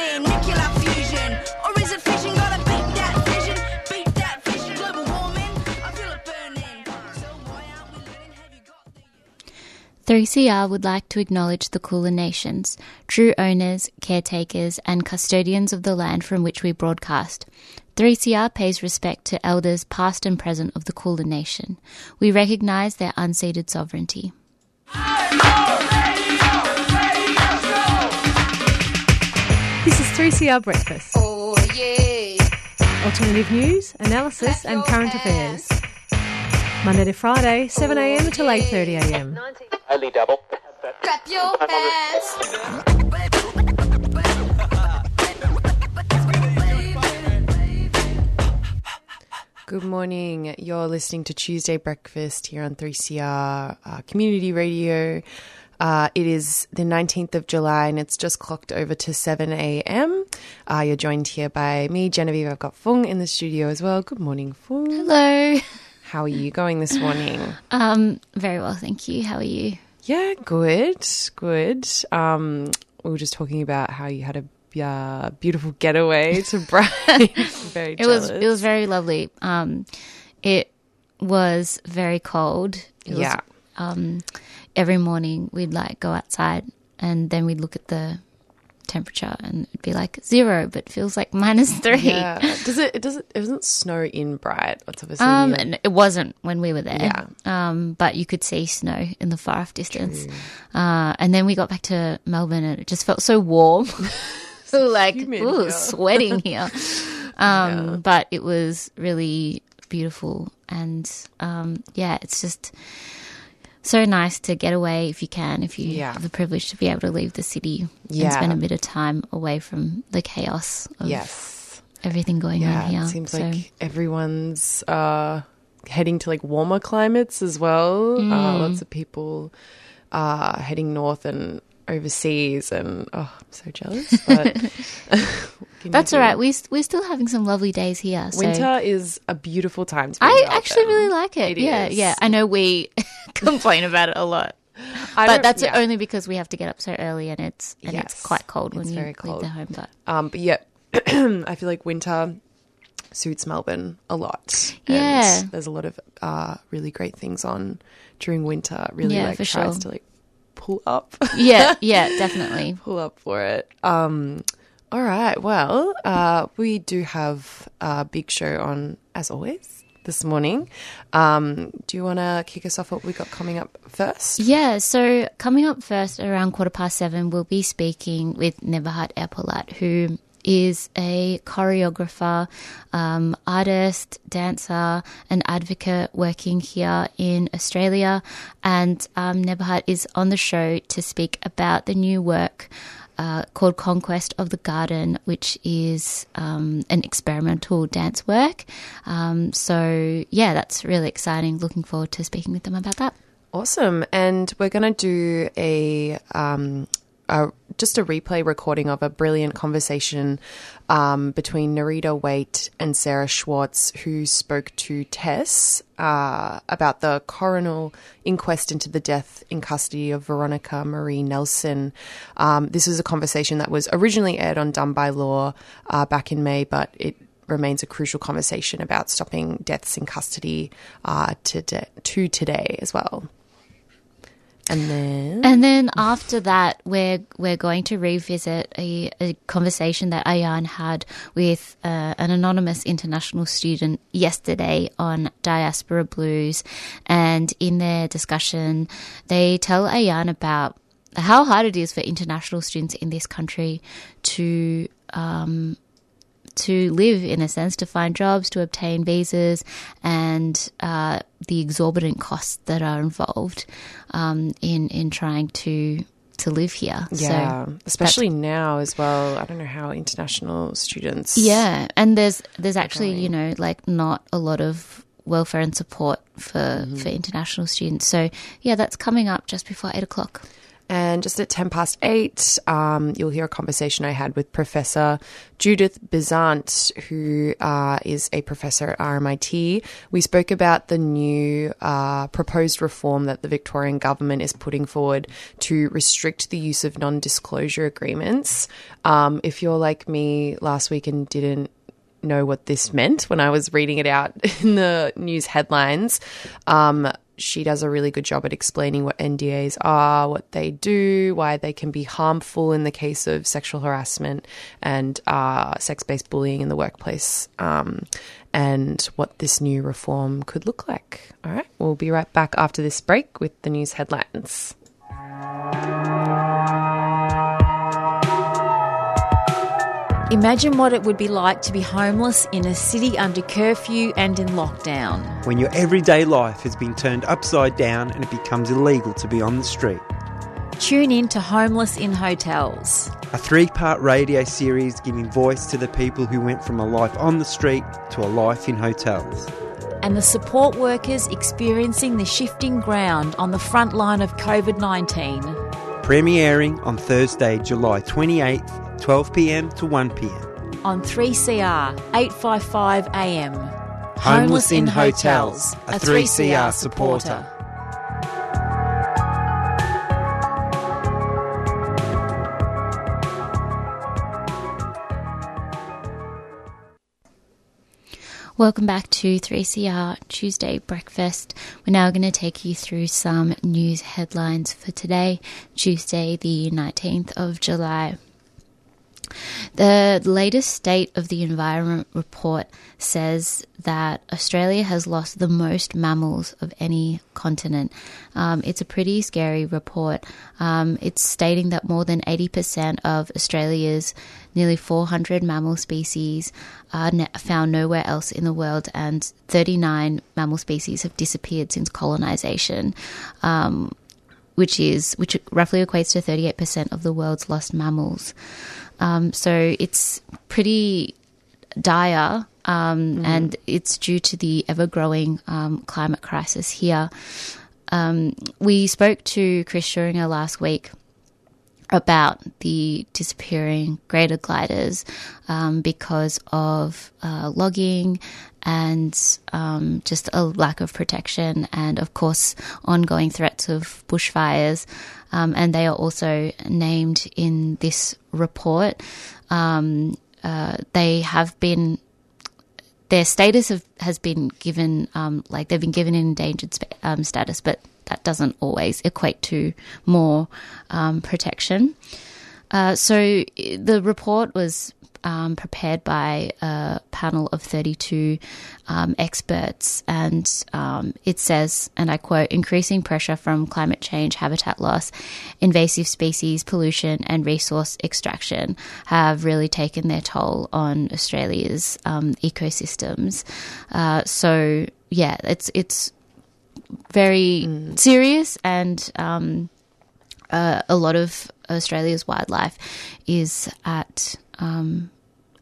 fusing, nuclear fusion. Or is it fission? Gotta beat that vision, beat that. Global warming, I feel it burning. So why aren't we learning? Have you got the 3CR would like to acknowledge the Kulin Nations, true owners, caretakers, and custodians of the land from which we broadcast. 3CR pays respect to elders past and present of the Kulin Nation. We recognise their unceded sovereignty. This is 3CR Breakfast. Oh yeah. Alternative news, analysis, and current affairs. Monday to Friday, 7am till 8.30am. Only double. Clap your hands. Good morning. You're listening to Tuesday Breakfast here on 3CR uh, Community Radio. Uh, it is the 19th of July and it's just clocked over to 7 a.m. Uh, you're joined here by me, Genevieve. I've got Fung in the studio as well. Good morning, Fung. Hello. How are you going this morning? Um, very well, thank you. How are you? Yeah, good, good. Um, we were just talking about how you had a uh, beautiful getaway to Bright. Very It was it was very lovely. Um, it was very cold. It was, yeah. um, every morning we'd like go outside and then we'd look at the temperature and it'd be like zero, but feels like minus three. Yeah. Does it? It doesn't. It doesn't snow in Bright. It's obviously. Um, and it wasn't when we were there. Yeah. Um, but you could see snow in the far off distance. Uh, and then we got back to Melbourne and it just felt so warm. so like, ooh, here. sweating here. Um, but it was really beautiful. And, um, yeah, it's just so nice to get away if you can, if you Yeah. have the privilege to be able to leave the city Yeah. and spend a bit of time away from the chaos of yes. everything going Yeah. on here. It seems So- like everyone's uh, heading to like warmer climates as well. Uh, Mm. lots of people uh, heading north and overseas, and oh, I'm so jealous. But what can you That's all right. We we're still having some lovely days here. So Winter is a beautiful time to be. I actually really like it. It yeah, is. yeah. I know we complain about it a lot, I but that's yeah. only because we have to get up so early and it's and it's quite cold when it's you very leave cold. the home. But Um, but yeah, I feel like winter suits Melbourne a lot. Yeah. there's a lot of uh, really great things on during winter. Really, Yeah, like tries sure. to like pull up, yeah, yeah, definitely. pull up for it. Um, all right. Well, uh, we do have a big show on as always this morning. Um, do you want to kick us off? What we got coming up first? Yeah. So coming up first, around quarter past seven, we'll be speaking with Nebahat Erpolat, who is a choreographer, um, artist, dancer, and advocate working here in Australia. And um, is on the show to speak about the new work uh, called Conquest of the Garden, which is um, an experimental dance work. Um, so, yeah, that's really exciting. Looking forward to speaking with them about that. Awesome. And we're going to do a, um, a just a replay recording of a brilliant conversation um, between Narita Waite and Sarah Schwartz, who spoke to Tess uh, about the coronial inquest into the death in custody of Veronica Marie Nelson. Um, this was a conversation that was originally aired on Done by Law uh, back in May, but it remains a crucial conversation about stopping deaths in custody uh, to, to today as well. And then? And then after that, we're we're going to revisit a, a conversation that Ayan had with uh, an anonymous international student yesterday on diaspora blues, and in their discussion, they tell Ayan about how hard it is for international students in this country to um, to live in a sense, to find jobs, to obtain visas, and uh, the exorbitant costs that are involved um, in in trying to to live here. yeah, So especially now as well. I don't know how international students. yeah, and there's there's actually you know like not a lot of welfare and support for for international students. So yeah, that's coming up just before eight o'clock. And just at 10 past 8, um, you'll hear a conversation I had with Professor Judith Bessant, who uh, is a professor at RMIT. We spoke about the new uh, proposed reform that the Victorian government is putting forward to restrict the use of non disclosure agreements. Um, if you're like me last week and didn't know what this meant when I was reading it out in the news headlines. Um, she does a really good job at explaining what NDAs are, what they do, why they can be harmful in the case of sexual harassment and uh, sex based bullying in the workplace, um, and what this new reform could look like. All right, we'll be right back after this break with the news headlines. Imagine what it would be like to be homeless in a city under curfew and in lockdown. when your everyday life has been turned upside down and it becomes illegal to be on the street. Tune in to Homeless in Hotels. A three part radio series giving voice to the people who went from a life on the street to a life in hotels. and the support workers experiencing the shifting ground on the front line of COVID 19. Premiering on Thursday, July 28th, 12pm to 1pm. On 3CR 855 AM. Homeless in Hotels, a 3CR supporter. Welcome back to 3CR Tuesday Breakfast. We're now going to take you through some news headlines for today, Tuesday, the 19th of July. The latest State of the Environment report says that Australia has lost the most mammals of any continent. Um, it's a pretty scary report. Um, it's stating that more than 80% of Australia's nearly 400 mammal species are found nowhere else in the world, and 39 mammal species have disappeared since colonization. Um, which is which roughly equates to 38% of the world's lost mammals. Um, so it's pretty dire, um, and it's due to the ever growing um, climate crisis here. Um, we spoke to Chris Schuringer last week about the disappearing greater gliders um, because of uh, logging and um, just a lack of protection, and of course, ongoing threats of bushfires. Um, and they are also named in this report. Um, uh, they have been their status have, has been given um, like they've been given an endangered um, status, but that doesn't always equate to more um, protection. Uh, so the report was um, prepared by a panel of 32 um, experts, and um, it says, and I quote, increasing pressure from climate change, habitat loss, invasive species, pollution, and resource extraction have really taken their toll on Australia's um, ecosystems. Uh, so, yeah, it's it's very serious and um, uh, a lot of Australia's wildlife is at um,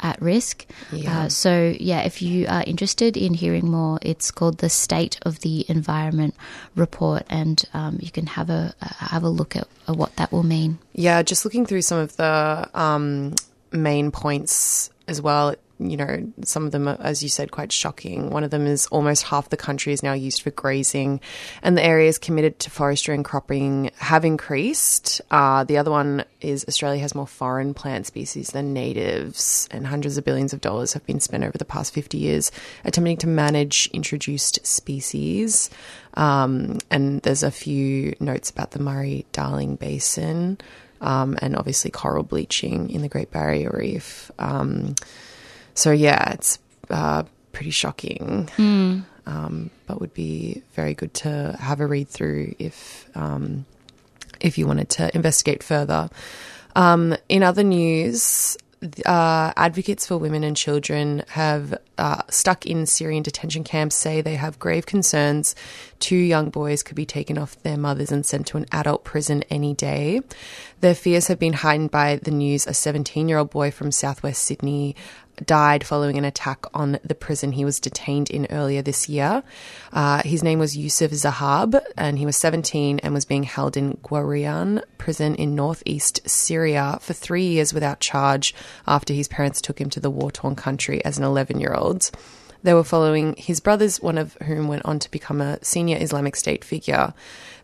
at risk. Yeah. Uh, so yeah, if you are interested in hearing more, it's called the State of the Environment Report, and um, you can have a uh, have a look at, at what that will mean. Yeah, just looking through some of the um, main points as well. You know, some of them are, as you said, quite shocking. One of them is almost half the country is now used for grazing, and the areas committed to forestry and cropping have increased. Uh, the other one is Australia has more foreign plant species than natives, and hundreds of billions of dollars have been spent over the past 50 years attempting to manage introduced species. Um, and there's a few notes about the Murray Darling Basin um, and obviously coral bleaching in the Great Barrier Reef. Um, so, yeah, it's uh, pretty shocking, um, but would be very good to have a read through if um, if you wanted to investigate further. Um, in other news, uh, advocates for women and children have uh, stuck in Syrian detention camps say they have grave concerns two young boys could be taken off their mothers and sent to an adult prison any day. Their fears have been heightened by the news a 17 year old boy from southwest Sydney died following an attack on the prison he was detained in earlier this year. Uh, his name was Yusuf Zahab, and he was 17 and was being held in Gwarian prison in northeast Syria for three years without charge after his parents took him to the war torn country as an 11 year old. They were following his brothers, one of whom went on to become a senior Islamic State figure.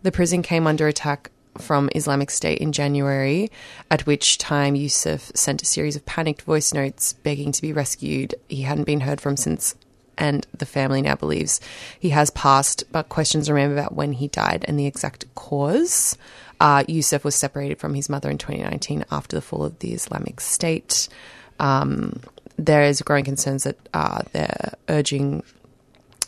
The prison came under attack from Islamic State in January, at which time Yusuf sent a series of panicked voice notes begging to be rescued. He hadn't been heard from since, and the family now believes he has passed, but questions remain about when he died and the exact cause. Uh, Yusuf was separated from his mother in 2019 after the fall of the Islamic State. Um, there is growing concerns that uh, they're urging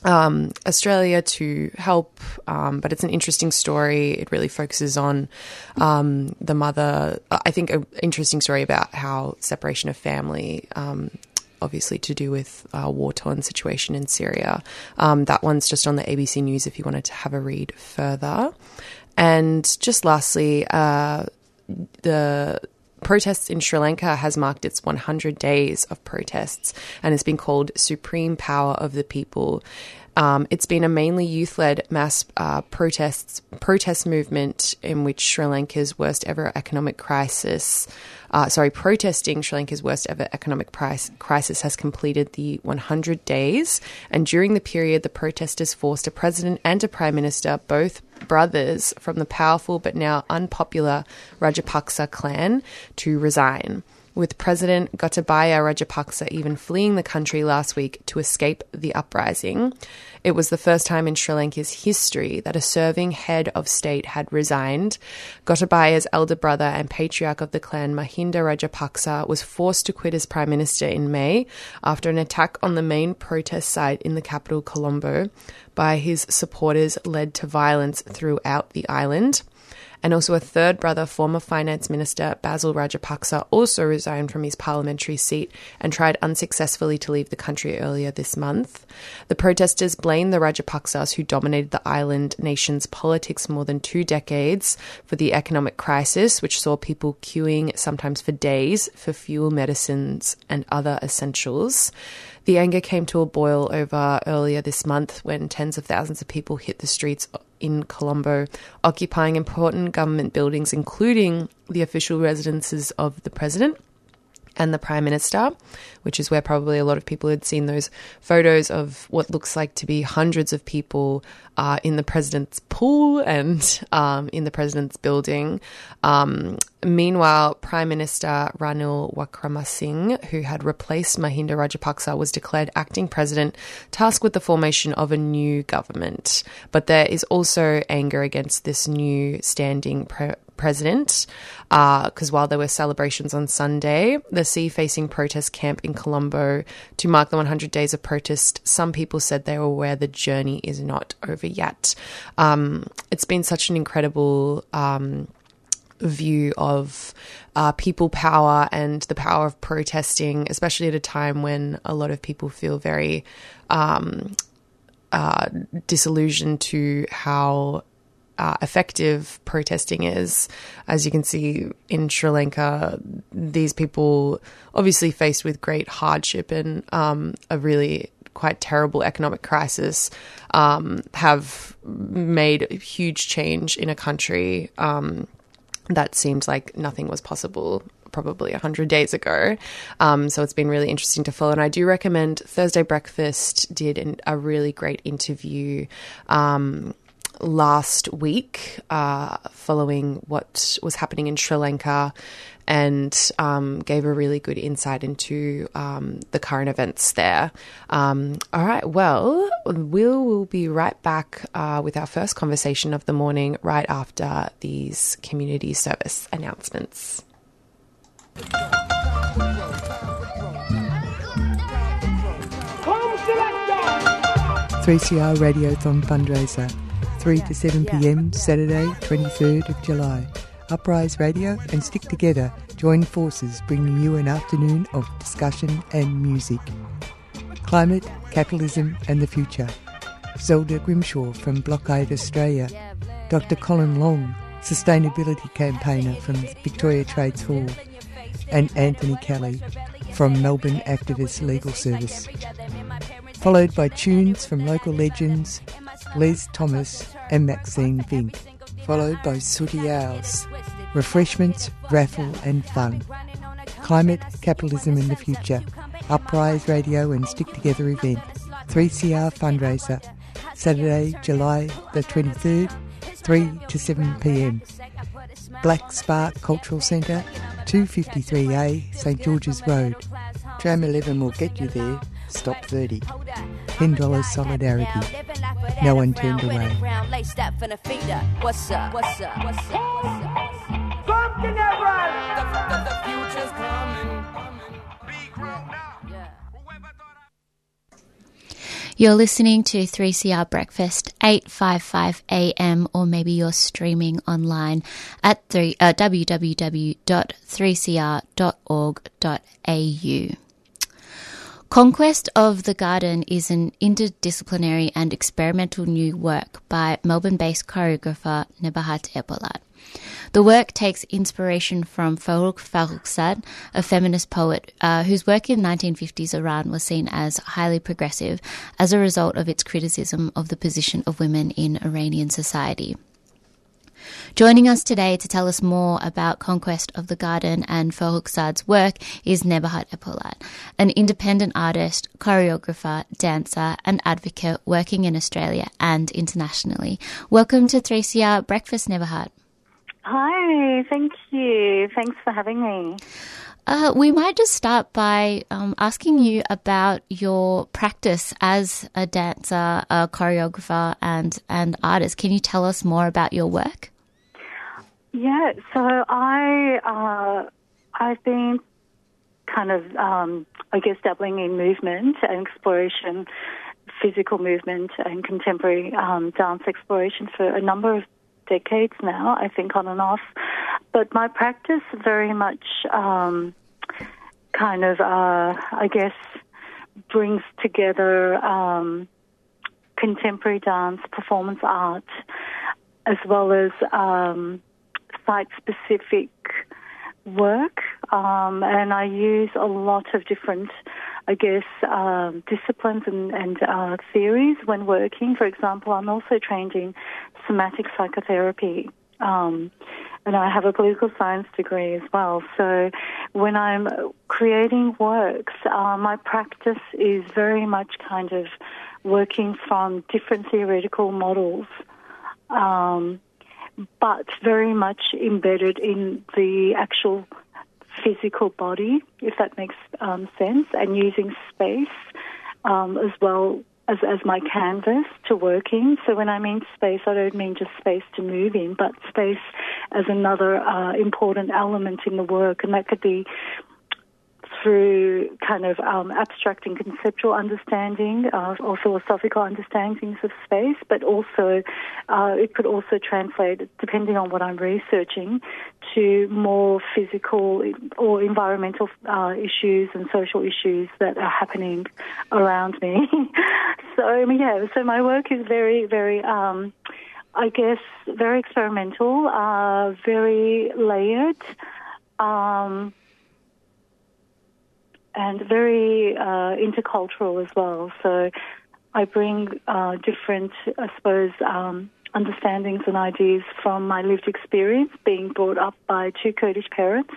um, Australia to help, um, but it's an interesting story. It really focuses on um, the mother. I think an interesting story about how separation of family. Um, obviously, to do with uh, war torn situation in Syria. Um, that one's just on the ABC News if you wanted to have a read further. And just lastly, uh, the protests in Sri Lanka has marked its 100 days of protests and has been called Supreme Power of the People. Um, it's been a mainly youth-led mass uh, protests protest movement in which Sri Lanka's worst ever economic crisis, uh, sorry, protesting Sri Lanka's worst ever economic price, crisis has completed the 100 days. And during the period, the protesters forced a president and a prime minister, both brothers from the powerful but now unpopular Rajapaksa clan, to resign with President Gotabaya Rajapaksa even fleeing the country last week to escape the uprising. It was the first time in Sri Lanka's history that a serving head of state had resigned. Gotabaya's elder brother and patriarch of the clan, Mahinda Rajapaksa, was forced to quit as prime minister in May after an attack on the main protest site in the capital, Colombo, by his supporters led to violence throughout the island and also a third brother, former finance minister Basil Rajapaksa, also resigned from his parliamentary seat and tried unsuccessfully to leave the country earlier this month. The protesters blame the Rajapaksas, who dominated the island nation's politics more than two decades, for the economic crisis, which saw people queuing sometimes for days for fuel, medicines, and other essentials. The anger came to a boil over earlier this month when tens of thousands of people hit the streets in Colombo, occupying important government buildings, including the official residences of the president and the prime minister, which is where probably a lot of people had seen those photos of what looks like to be hundreds of people uh, in the president's pool and um, in the president's building. Um, meanwhile, Prime Minister Ranil Wickremesinghe, who had replaced Mahinda Rajapaksa, was declared acting president, tasked with the formation of a new government. But there is also anger against this new standing pre- president because uh, while there were celebrations on Sunday, the sea facing protest camp in Colombo to mark the 100 days of protest, some people said they were aware the journey is not over yet. Um, it's been such an incredible. Um, view of uh, people power and the power of protesting, especially at a time when a lot of people feel very um, uh, disillusioned to how uh, effective protesting is. As you can see in Sri Lanka, these people obviously faced with great hardship and um, a really quite terrible economic crisis um, have made a huge change in a country um, that seemed like nothing was possible probably 100 days ago. Um, so it's been really interesting to follow. And I do recommend Thursday Breakfast did an, a really great interview. Um, last week, uh, following what was happening in Sri Lanka, and um, gave a really good insight into um, the current events there. Um, all right, well, we'll, we'll be right back uh, with our first conversation of the morning right after these community service announcements. 3CR Radiothon fundraiser, 3 to 7 pm, Saturday, 23rd of July. Uprise Radio and Stick Together join forces bringing you an afternoon of discussion and music. Climate, capitalism and the future. Zelda Grimshaw from Blockade Australia. Dr. Colin Long, sustainability campaigner from Victoria Trades Hall, and Anthony Kelly from Melbourne Activist Legal Service. Followed by tunes from local legends Les Thomas and Maxine Vink. Followed by Sooty Owls, refreshments, raffle and fun. Climate, Capitalism in the Future, Uprise Radio and Stick Together event, 3CR fundraiser, Saturday, July the 23rd, 3 to 7 pm. Black Spark Cultural Centre, 253A, St George's Road. Tram 11 will get you there, stop 30. $10 solidarity. No one turned away. What's up? What's up? What's up? You're listening to 3CR Breakfast, 855 AM, or maybe you're streaming online at 3, uh, www.3cr.org.au. Conquest of the Garden is an interdisciplinary and experimental new work by Melbourne based choreographer Nebahat Erpolat. The work takes inspiration from Forugh Farrokhzad, a feminist poet uh, whose work in 1950s Iran was seen as highly progressive as a result of its criticism of the position of women in Iranian society. Joining us today to tell us more about Conquest of the Garden and Farrokhzad's work is Nebahat Erpolat, an independent artist, choreographer, dancer, and advocate working in Australia and internationally. Welcome to 3CR Breakfast, Nebahat. Hi, thank you. Thanks for having me. Uh, we might just start by um, asking you about your practice as a dancer, a choreographer, and and artist. Can you tell us more about your work? Yeah, so I uh, I've been kind of um, I guess dabbling in movement and exploration, physical movement and contemporary um, dance exploration for a number of decades now. I think on and off, but my practice very much um, kind of uh, I guess brings together um, contemporary dance, performance art, as well as um, site specific work. Um, and I use a lot of different, I guess, um, disciplines and, and uh, theories when working. For example, I'm also trained in somatic psychotherapy. Um, and I have a political science degree as well. So when I'm creating works, uh, my practice is very much kind of working from different theoretical models. Um, but very much embedded in the actual physical body, if that makes um, sense, and using space um, as well as, as my canvas to work in. So when I mean space, I don't mean just space to move in, but space as another uh, important element in the work, and that could be through kind of um, abstract and conceptual understanding uh, or philosophical understandings of space, but also uh, it could also translate, depending on what I'm researching, to more physical or environmental uh, issues and social issues that are happening around me. so yeah, so my work is very, very. Um, I guess very experimental, uh, very layered. Um, and very uh, intercultural as well. So I bring uh, different, I suppose, um, understandings and ideas from my lived experience, being brought up by two Kurdish parents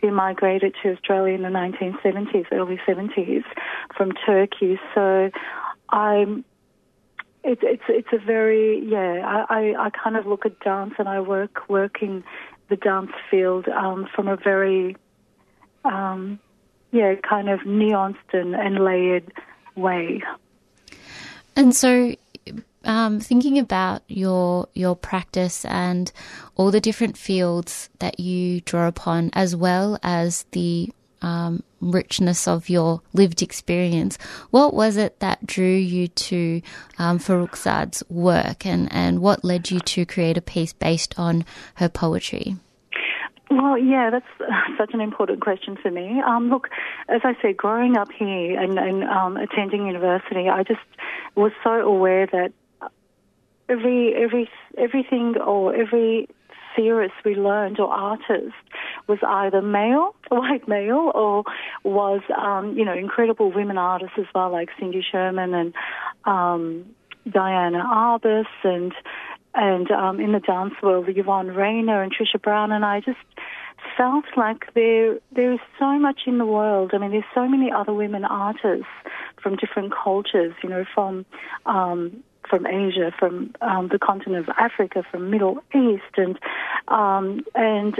who migrated to Australia in the 1970s, early 70s, from Turkey. So I'm it's it's it's a very yeah. I, I, I kind of look at dance and I work working the dance field um, from a very um, yeah, kind of nuanced and, and layered way. And so, um, thinking about your your practice and all the different fields that you draw upon, as well as the um, richness of your lived experience, what was it that drew you to um, Farrokhzad's work, and, and what led you to create a piece based on her poetry? Well, yeah, that's such an important question for me. Um, look, as I said, growing up here and, and um, attending university, I just was so aware that every every everything or every theorist we learned or artist was either male, white male, or was um, you know incredible women artists as well, like Cindy Sherman and um, Diana Arbus, and and um, in the dance world, Yvonne Rainer and Trisha Brown, and I just felt like there there is so much in the world. I mean, there's so many other women artists from different cultures, you know, from um, from Asia, from um, the continent of Africa, from Middle East, and um, and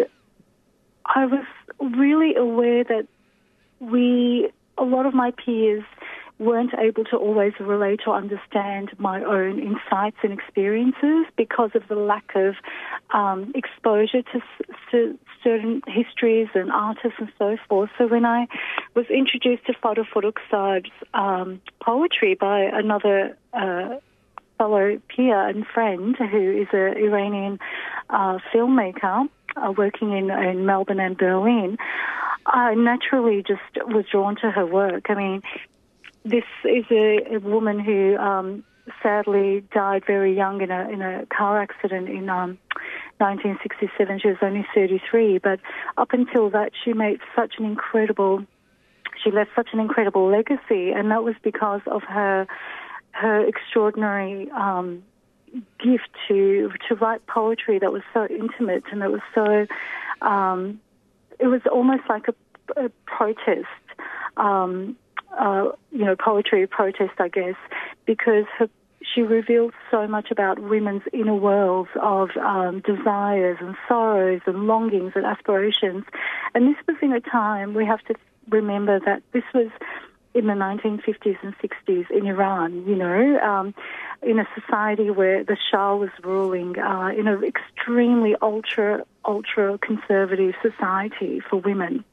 I was really aware that we, a lot of my peers, weren't able to always relate or understand my own insights and experiences because of the lack of um, exposure to, to certain histories and artists and so forth. So when I was introduced to Forugh Farrokhzad's um, poetry by another uh, fellow peer and friend who is an Iranian uh, filmmaker uh, working in, in Melbourne and Berlin, I naturally just was drawn to her work. I mean, this is a, a woman who um, sadly died very young in a in a car accident in um, 1967. She was only 33, but up until that, she made such an incredible. She left such an incredible legacy, and that was because of her her extraordinary um, gift to to write poetry that was so intimate and that was so. Um, it was almost like a, a protest. Um, uh, you know, poetry protest, I guess, because her, she revealed so much about women's inner worlds of um, desires and sorrows and longings and aspirations. And this was in a time we have to remember that this was in the 1950s and 60s in Iran, you know, um, in a society where the Shah was ruling, uh, in an extremely ultra, ultra conservative society for women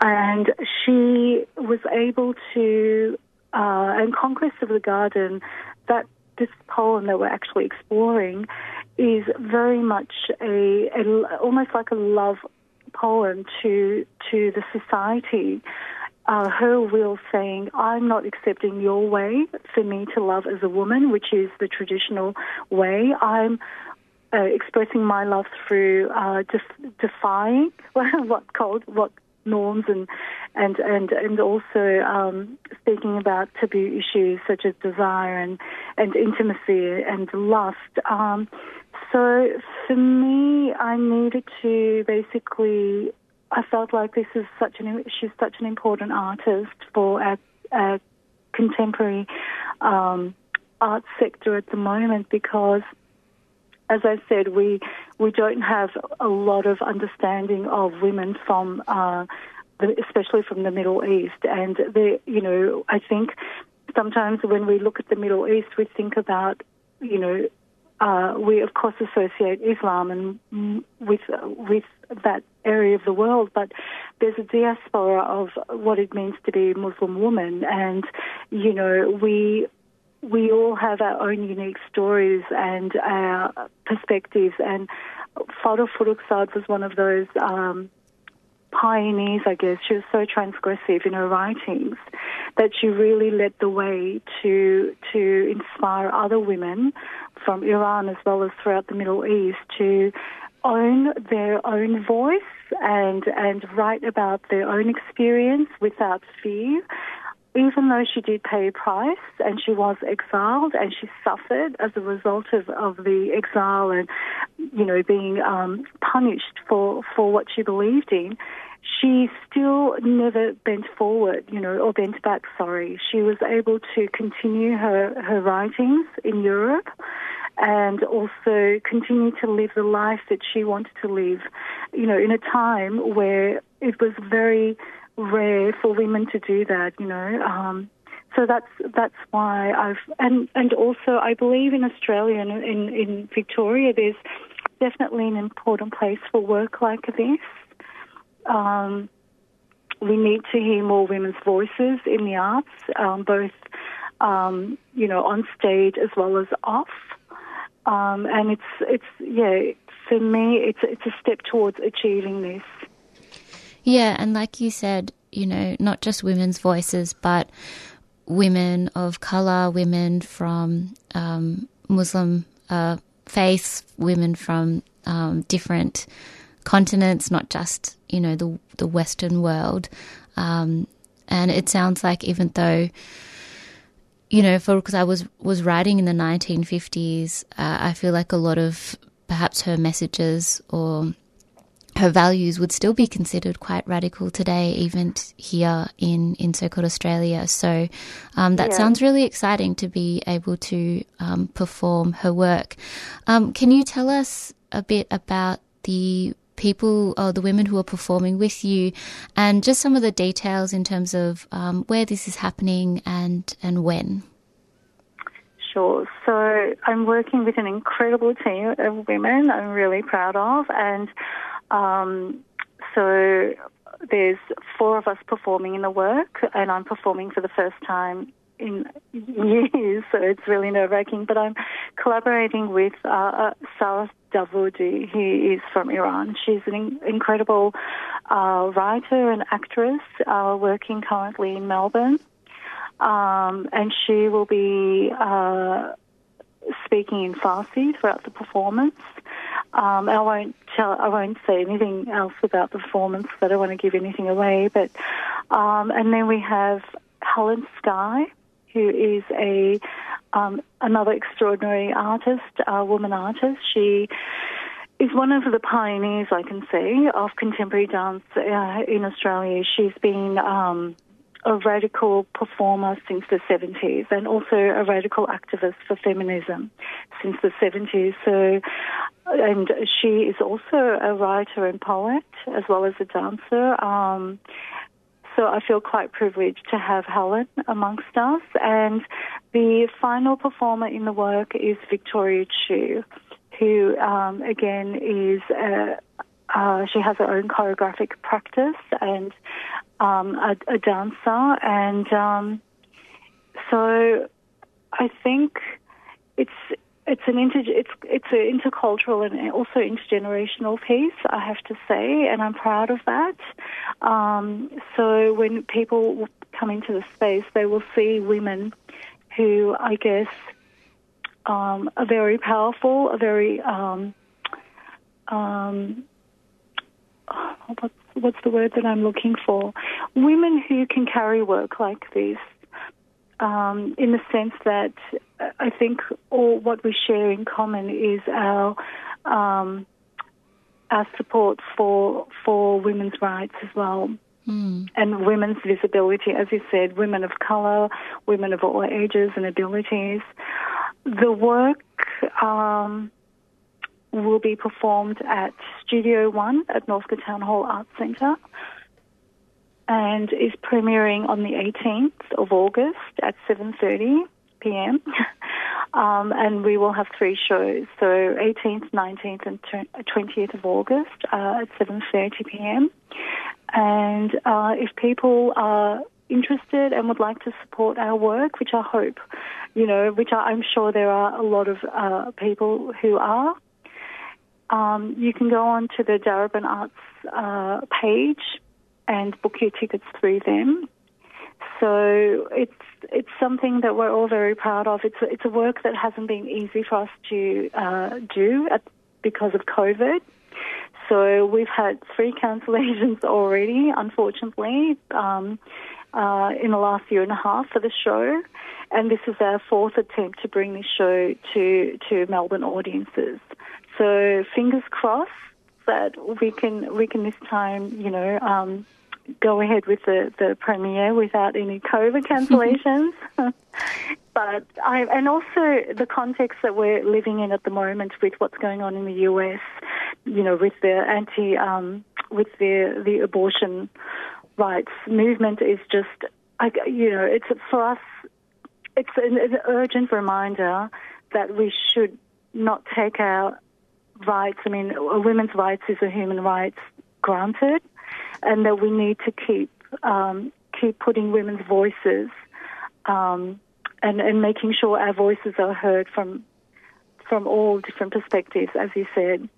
and she was able to, uh, and Conquest of the Garden, that this poem that we're actually exploring is very much a, a almost like a love poem to to the society. Uh, her will saying, I'm not accepting your way for me to love as a woman, which is the traditional way. I'm uh, expressing my love through uh, def- defying what called what norms and and and and also um, speaking about taboo issues such as desire and and intimacy and lust. Um, so for me, I needed to basically. I felt like this is such an she's such an important artist for our, contemporary um, art sector at the moment because as I said, we we don't have a lot of understanding of women from, uh, the, especially from the Middle East, and the you know I think sometimes when we look at the Middle East, we think about you know uh, we of course associate Islam and with with that area of the world, but there's a diaspora of what it means to be a Muslim woman, and you know we we all have our own unique stories and our perspectives. And Forugh Farrokhzad was one of those um, pioneers, I guess. She was so transgressive in her writings that she really led the way to to inspire other women from Iran as well as throughout the Middle East to own their own voice and and write about their own experience without fear even though she did pay a price and she was exiled and she suffered as a result of, of the exile and, you know, being um, punished for, for what she believed in, she still never bent forward, you know, or bent back, sorry. She was able to continue her, her writings in Europe and also continue to live the life that she wanted to live, you know, in a time where it was very rare for women to do that, you know. Um, so that's that's why I've and and also I believe in Australia and in in Victoria there's definitely an important place for work like this. Um, we need to hear more women's voices in the arts, um, both um, you know on stage as well as off. Um, and it's it's yeah for me it's it's a step towards achieving this. Yeah, and like you said, you know, not just women's voices, but women of color, women from um, Muslim uh, faiths, women from um, different continents, not just you know the the Western world. Um, and it sounds like even though you know, for because I was was writing in the 1950s, uh, I feel like a lot of perhaps her messages or her values would still be considered quite radical today, even here in in so-called Australia. So um, that Yeah. sounds really exciting to be able to um, perform her work. Um, can you tell us a bit about the people or the women who are performing with you, and just some of the details in terms of um, where this is happening and and when? Sure. So I'm working with an incredible team of women I'm really proud of. And um, so there's four of us performing in the work, and I'm performing for the first time in years, so it's really nerve wracking. But I'm collaborating with uh, uh, Sarah Davoudi, who is from Iran. She's an in- incredible uh, writer and actress uh, working currently in Melbourne um, and she will be uh, speaking in Farsi throughout the performance. Um, I won't tell, I won't say anything else about the performance. 'cause I don't want to give anything away. But um, and then we have Helen Sky, who is a um, another extraordinary artist, a woman artist. She is one of the pioneers, I can say, of contemporary dance uh, in Australia. She's been um, a radical performer since the 70s and also a radical activist for feminism since the 70s. So, and she is also a writer and poet as well as a dancer. Um, so I feel quite privileged to have Helen amongst us. And the final performer in the work is Victoria Chiu, who um, again is a, uh, she has her own choreographic practice and um, a, a dancer, and um, so I think it's it's an inter it's it's an intercultural and also intergenerational piece. I have to say, and I'm proud of that. Um, so when people come into the space, they will see women who I guess um, are very powerful, are very um, um, what's, what's the word that I'm looking for? Women who can carry work like this, um, in the sense that uh, I think all what we share in common is our um, our support for for women's rights as well. And women's visibility, as you said, women of colour, women of all ages and abilities. The work um, will be performed at Studio One at Northcote Town Hall Arts Centre and is premiering on the 18th of August at 7.30 p.m. um, and we will have three shows, so 18th, 19th and 20th of August uh, at 7.30 p.m. And uh, if people are interested and would like to support our work, which I hope, you know, which I, I'm sure there are a lot of uh, people who are, um, you can go on to the Darebin Arts uh, page and book your tickets through them. So it's it's something that we're all very proud of. It's it's a work that hasn't been easy for us to uh, do at, because of COVID. So we've had three cancellations already, unfortunately, um, uh, in the last year and a half for the show, and this is our fourth attempt to bring this show to to Melbourne audiences. So fingers crossed that we can we can this time, you know. Um, go ahead with the, the premiere without any COVID cancellations. but I, and also the context that we're living in at the moment with what's going on in the US, you know, with the anti, um, with the the abortion rights movement is just, I, you know, it's for us, it's an, an urgent reminder that we should not take our rights. I mean, women's rights is a human rights granted and that we need to keep um, keep putting women's voices um, and and making sure our voices are heard from from all different perspectives, as you said.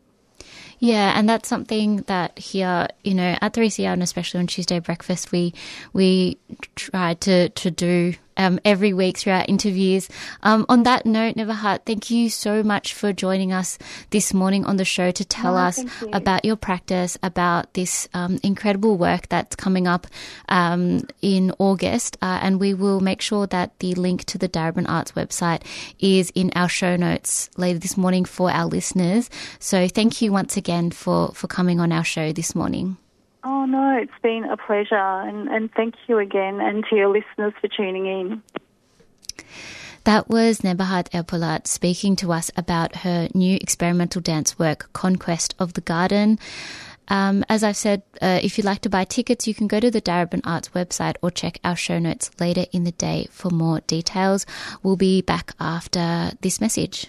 Yeah, and that's something that here, you know, at 3CR and especially on Tuesday breakfast, we we try to to do um, every week through our interviews. Um, on that note, Nebahat, thank you so much for joining us this morning on the show to tell Oh, us you. about your practice, about this um, incredible work that's coming up um, in August. Uh, and we will make sure that the link to the Darebin Arts website is in our show notes later this morning for our listeners. So thank you once again for, for coming on our show this morning. Oh no, it's been a pleasure, and, and thank you again, and to your listeners for tuning in. That was Nebahat Erpolat speaking to us about her new experimental dance work, Conquest of the Garden. Um, as I've said, uh, if you'd like to buy tickets, you can go to the Darebin Arts website or check our show notes later in the day for more details. We'll be back after this message.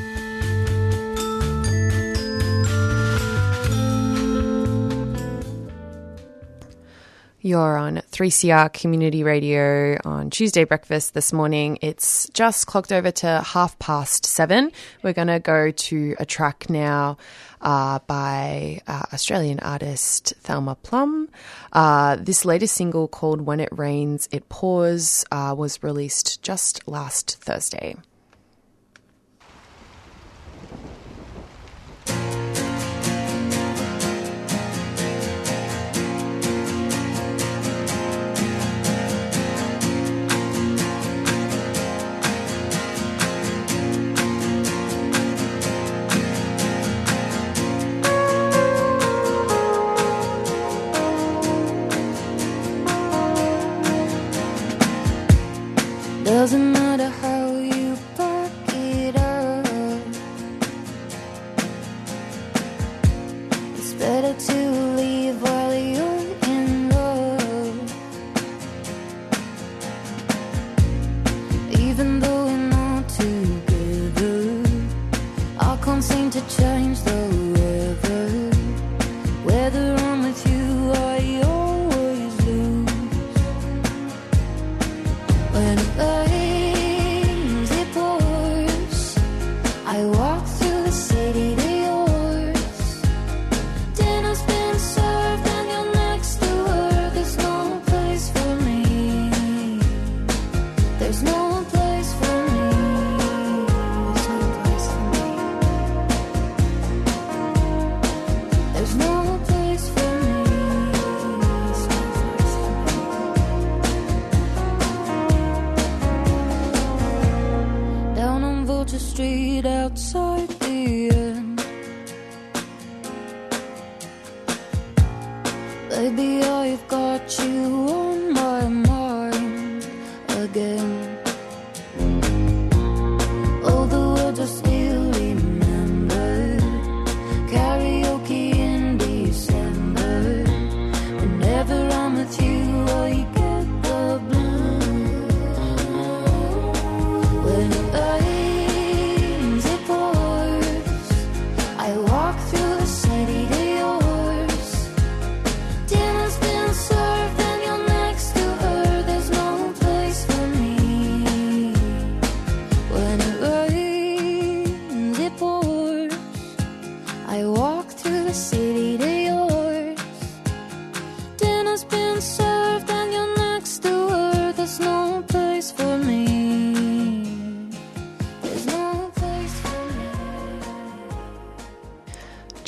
You're on 3CR Community Radio on Tuesday breakfast this morning. It's just clocked over to half past seven. We're going to go to a track now uh, by uh, Australian artist Thelma Plum. Uh, this latest single called When It Rains, It Pours uh, was released just last Thursday.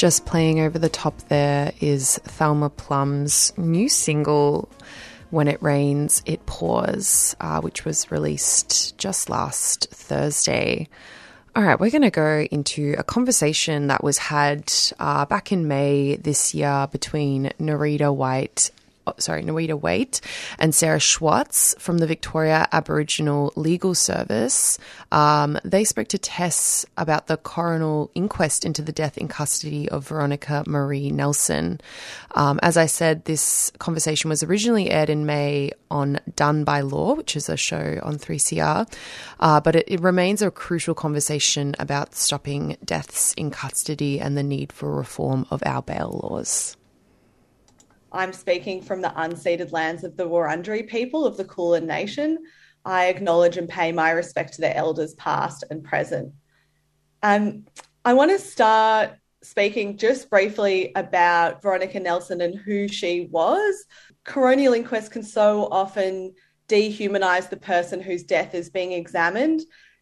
Just playing over the top there is Thelma Plum's new single, When It Rains, It Pours, uh, which was released just last Thursday. All right, we're going to go into a conversation that was had uh, back in May this year between Narita White sorry, Narita Waite and Sarah Schwartz from the Victoria Aboriginal Legal Service. Um, they spoke to Tess about the coronial inquest into the death in custody of Veronica Marie Nelson. Um, as I said, this conversation was originally aired in May on Done by Law, which is a show on 3CR, uh, but it, it remains a crucial conversation about stopping deaths in custody and the need for reform of our bail laws. I'm speaking from the unceded lands of the Wurundjeri people of the Kulin Nation. I acknowledge and pay my respect to their elders, past and present. Um, I want to start speaking just briefly about Veronica Nelson and who she was. Coronial inquests can so often dehumanize the person whose death is being examined.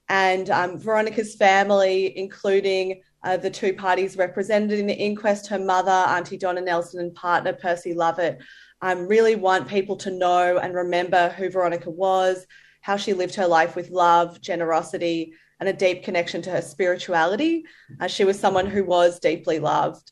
And um, Veronica's family, including uh, the two parties represented in the inquest, her mother, Auntie Donna Nelson, and partner Percy Lovett, um, really want people to know and remember who Veronica was, how she lived her life with love, generosity, and a deep connection to her spirituality. Uh, she was someone who was deeply loved.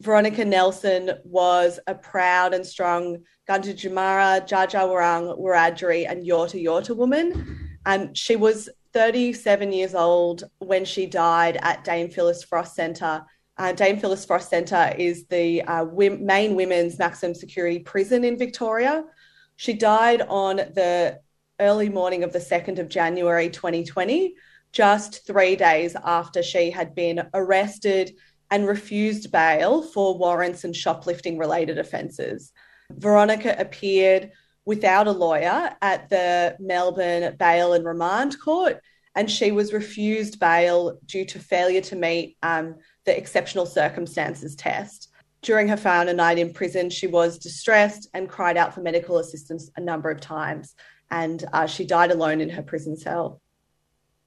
Veronica Nelson was a proud and strong Gunditjmara, Dja Dja Wiradjuri, and Yorta Yorta woman. Um, she was 37 years old when she died at Dame Phyllis Frost Centre. Uh, Dame Phyllis Frost Centre is the uh, main women's maximum security prison in Victoria. She died on the early morning of the 2nd of January 2020, just three days after she had been arrested and refused bail for warrants and shoplifting related offences. Veronica appeared without a lawyer at the Melbourne Bail and Remand Court, and she was refused bail due to failure to meet um, the exceptional circumstances test. During her final night in prison, she was distressed and cried out for medical assistance a number of times, and uh, she died alone in her prison cell.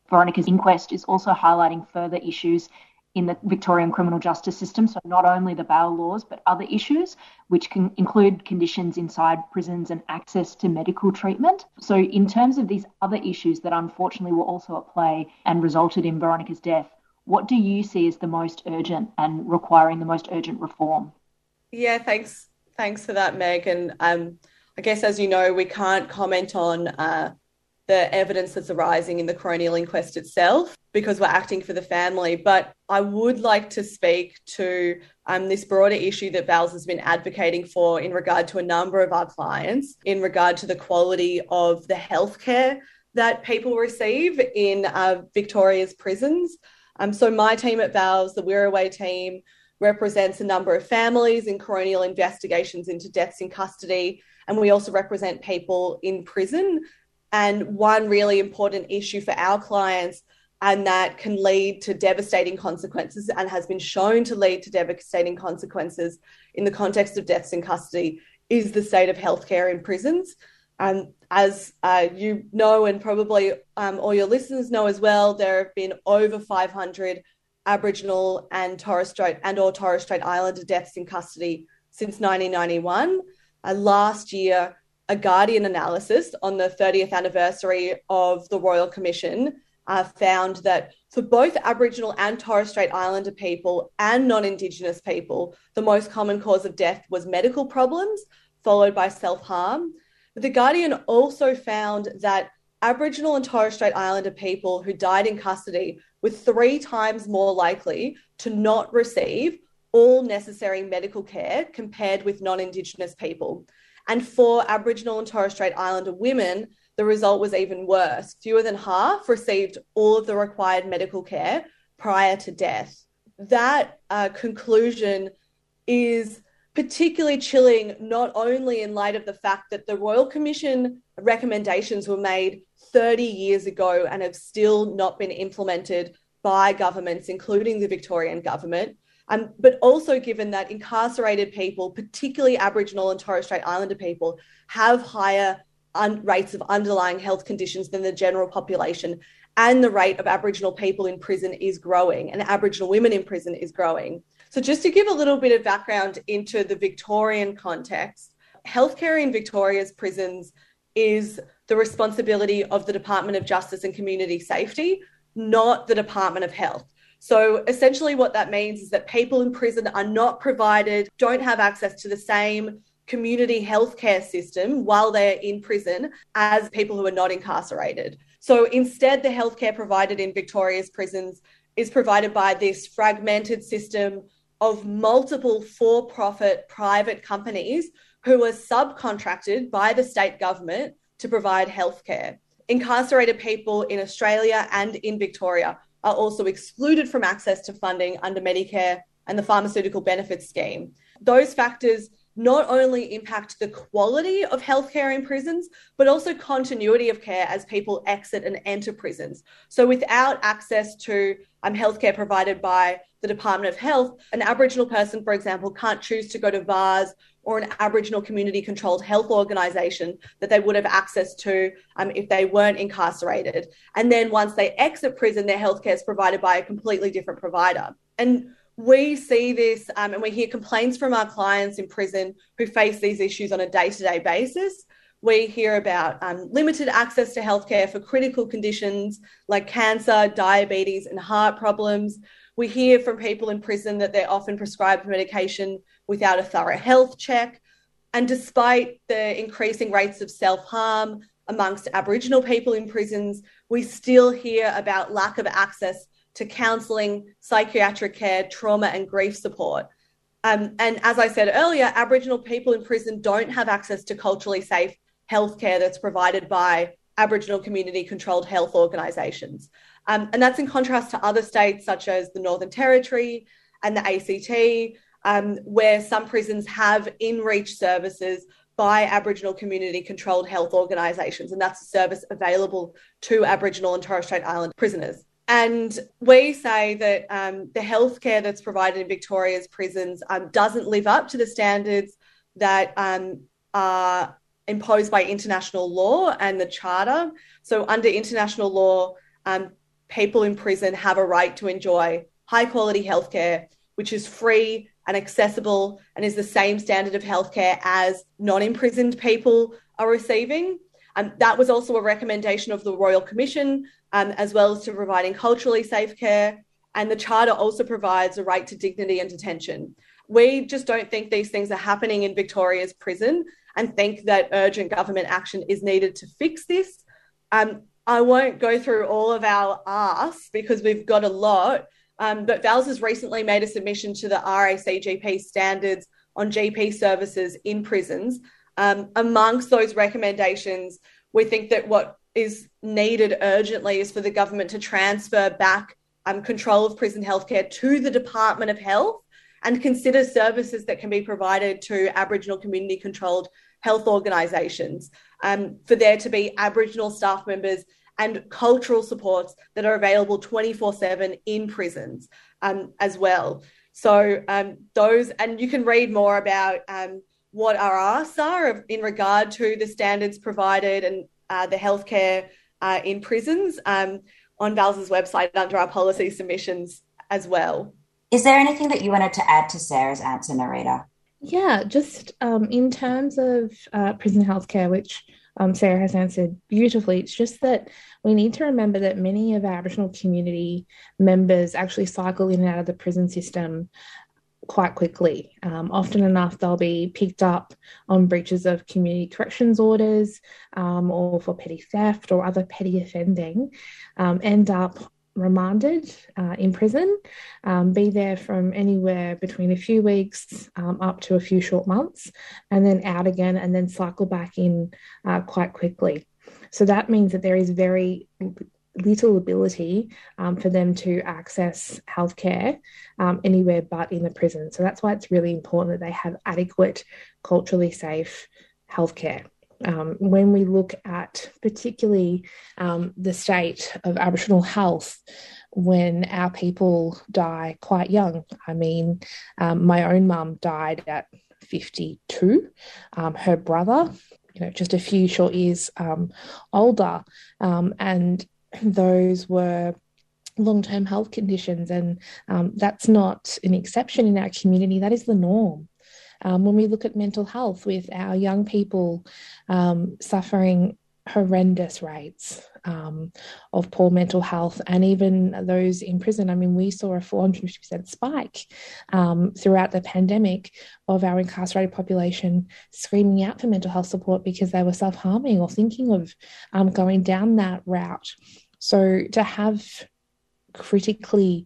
Veronica's inquest is also highlighting further issues in the Victorian criminal justice system. So, not only the bail laws, but other issues, which can include conditions inside prisons and access to medical treatment. So, in terms of these other issues that unfortunately were also at play and resulted in Veronica's death, what do you see as the most urgent and requiring the most urgent reform? Yeah, thanks. Thanks for that, Meg. And um, I guess, as you know, we can't comment on uh, the evidence that's arising in the coronial inquest itself because we're acting for the family. But I would like to speak to um, this broader issue that Vals has been advocating for in regard to a number of our clients, in regard to the quality of the healthcare that people receive in uh, Victoria's prisons. Um, so my team at Vals, the Wirraway team, represents a number of families in coronial investigations into deaths in custody. And we also represent people in prison. And one really important issue for our clients, and that can lead to devastating consequences and has been shown to lead to devastating consequences in the context of deaths in custody, is the state of healthcare in prisons. Um, as uh, you know, and probably um, all your listeners know as well, there have been over 500 Aboriginal and Torres Strait and or Torres Strait Islander deaths in custody since 1991. Uh, last year, a Guardian analysis on the 30th anniversary of the Royal Commission uh, found that for both Aboriginal and Torres Strait Islander people and non Indigenous people, the most common cause of death was medical problems, followed by self harm. The Guardian also found that Aboriginal and Torres Strait Islander people who died in custody were three times more likely to not receive all necessary medical care compared with non Indigenous people. And for Aboriginal and Torres Strait Islander women, the result was even worse. Fewer than half received all of the required medical care prior to death. That uh, conclusion is particularly chilling, not only in light of the fact that the Royal Commission recommendations were made 30 years ago and have still not been implemented by governments, including the Victorian government, um, but also given that incarcerated people, particularly Aboriginal and Torres Strait Islander people, have higher un- rates of underlying health conditions than the general population, and the rate of Aboriginal people in prison is growing, and Aboriginal women in prison is growing. So, just to give a little bit of background into the Victorian context, healthcare in Victoria's prisons is the responsibility of the Department of Justice and Community Safety, not the Department of Health. So essentially, what that means is that people in prison are not provided, don't have access to the same community healthcare system while they're in prison as people who are not incarcerated. So instead, the healthcare provided in Victoria's prisons is provided by this fragmented system of multiple for profit private companies who are subcontracted by the state government to provide healthcare. Incarcerated people in Australia and in Victoria are also excluded from access to funding under Medicare and the Pharmaceutical Benefits Scheme. Those factors not only impact the quality of healthcare in prisons, but also continuity of care as people exit and enter prisons. So, without access to um, healthcare provided by the Department of Health, an Aboriginal person, for example, can't choose to go to VALS or an Aboriginal community controlled health organisation that they would have access to um, if they weren't incarcerated. And then once they exit prison, their healthcare is provided by a completely different provider. And we see this um, and we hear complaints from our clients in prison who face these issues on a day to day basis. We hear about um, limited access to healthcare for critical conditions like cancer, diabetes, and heart problems. We hear from people in prison that they're often prescribed medication without a thorough health check. And despite the increasing rates of self harm amongst Aboriginal people in prisons, we still hear about lack of access to counselling, psychiatric care, trauma, and grief support. Um, and as I said earlier, Aboriginal people in prison don't have access to culturally safe healthcare that's provided by Aboriginal community controlled health organisations. Um, and that's in contrast to other states such as the Northern Territory and the ACT, um, where some prisons have in reach services by Aboriginal community controlled health organisations. And that's a service available to Aboriginal and Torres Strait Island prisoners. And we say that um, the healthcare that's provided in Victoria's prisons um, doesn't live up to the standards that um, are imposed by international law and the Charter. So, under international law, um, people in prison have a right to enjoy high quality healthcare, which is free and accessible and is the same standard of healthcare as non imprisoned people are receiving. Um, that was also a recommendation of the Royal Commission, um, as well as to providing culturally safe care. And the Charter also provides a right to dignity and detention. We just don't think these things are happening in Victoria's prison and think that urgent government action is needed to fix this. Um, I won't go through all of our asks because we've got a lot, um, but VALS has recently made a submission to the RACGP standards on GP services in prisons. Um, amongst those recommendations, we think that what is needed urgently is for the government to transfer back um, control of prison healthcare to the Department of Health and consider services that can be provided to Aboriginal community controlled health organisations um, for there to be Aboriginal staff members and cultural supports that are available 24 7 in prisons um, as well. So, um, those, and you can read more about um, what our asks are in regard to the standards provided and uh, the healthcare uh, in prisons um, on VALS's website under our policy submissions as well. Is there anything that you wanted to add to Sarah's answer, Narita? Yeah, just um, in terms of uh, prison healthcare, which um, Sarah has answered beautifully, it's just that we need to remember that many of our Aboriginal community members actually cycle in and out of the prison system quite quickly. Um, often enough, they'll be picked up on breaches of community corrections orders um, or for petty theft or other petty offending, um, end up remanded uh, in prison, um, be there from anywhere between a few weeks um, up to a few short months, and then out again and then cycle back in uh, quite quickly. So that means that there is very little ability um, for them to access healthcare um, anywhere but in the prison. So that's why it's really important that they have adequate, culturally safe healthcare. Um, when we look at particularly um, the state of Aboriginal health, when our people die quite young, I mean, um, my own mum died at 52, um, her brother you know just a few short years um, older um, and those were long term health conditions. And um, that's not an exception in our community, that is the norm. Um, when we look at mental health with our young people um, suffering horrendous rates um, of poor mental health, and even those in prison. I mean, we saw a 450% spike um, throughout the pandemic of our incarcerated population screaming out for mental health support because they were self harming or thinking of um, going down that route. So to have critically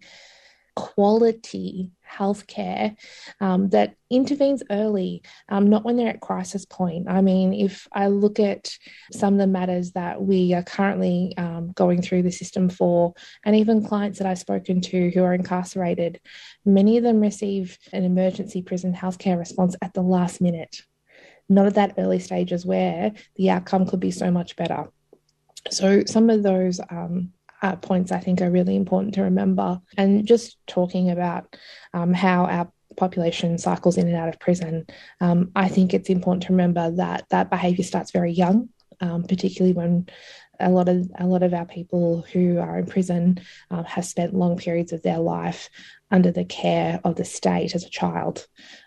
quality healthcare um, that intervenes early, um, not when they're at crisis point. I mean, if I look at some of the matters that we are currently um, going through the system for, and even clients that I've spoken to who are incarcerated, many of them receive an emergency prison healthcare response at the last minute, not at that early stages where the outcome could be so much better. So, some of those um, uh, points I think are really important to remember. And just talking about um, how our population cycles in and out of prison, um, I think it's important to remember that that behaviour starts very young, um, particularly when a lot of a lot of our people who are in prison um, have spent long periods of their life under the care of the state as a child.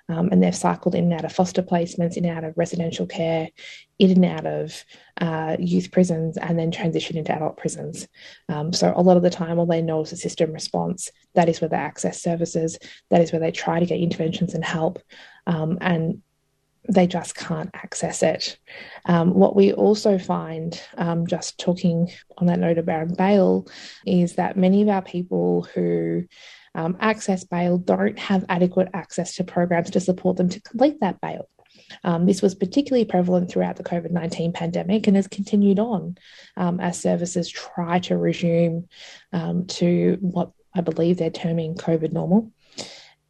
Um, and they've cycled in and out of foster placements, in and out of residential care, in and out of uh, youth prisons, and then transition into adult prisons. Um, so a lot of the time, all they know is a system response. That is where they access services. That is where they try to get interventions and help. Um, and they just can't access it. Um, what we also find, um, just talking on that note about bail, is that many of our people who um, access bail don't have adequate access to programs to support them to complete that bail. Um, this was particularly prevalent throughout the COVID 19 pandemic and has continued on um, as services try to resume um, to what I believe they're terming COVID normal.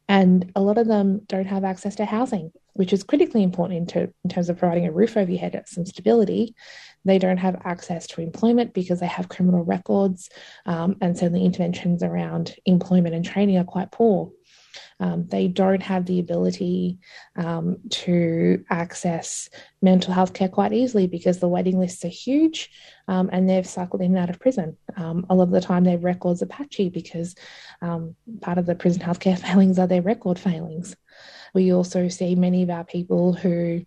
And a lot of them don't have access to housing, which is critically important in, ter- in terms of providing a roof over your head and some stability. They don't have access to employment because they have criminal records, um, and so the interventions around employment and training are quite poor. Um, they don't have the ability um, to access mental health care quite easily because the waiting lists are huge um, and they've cycled in and out of prison. Um, a lot of the time, their records are patchy because um, part of the prison healthcare failings are their record failings. We also see many of our people who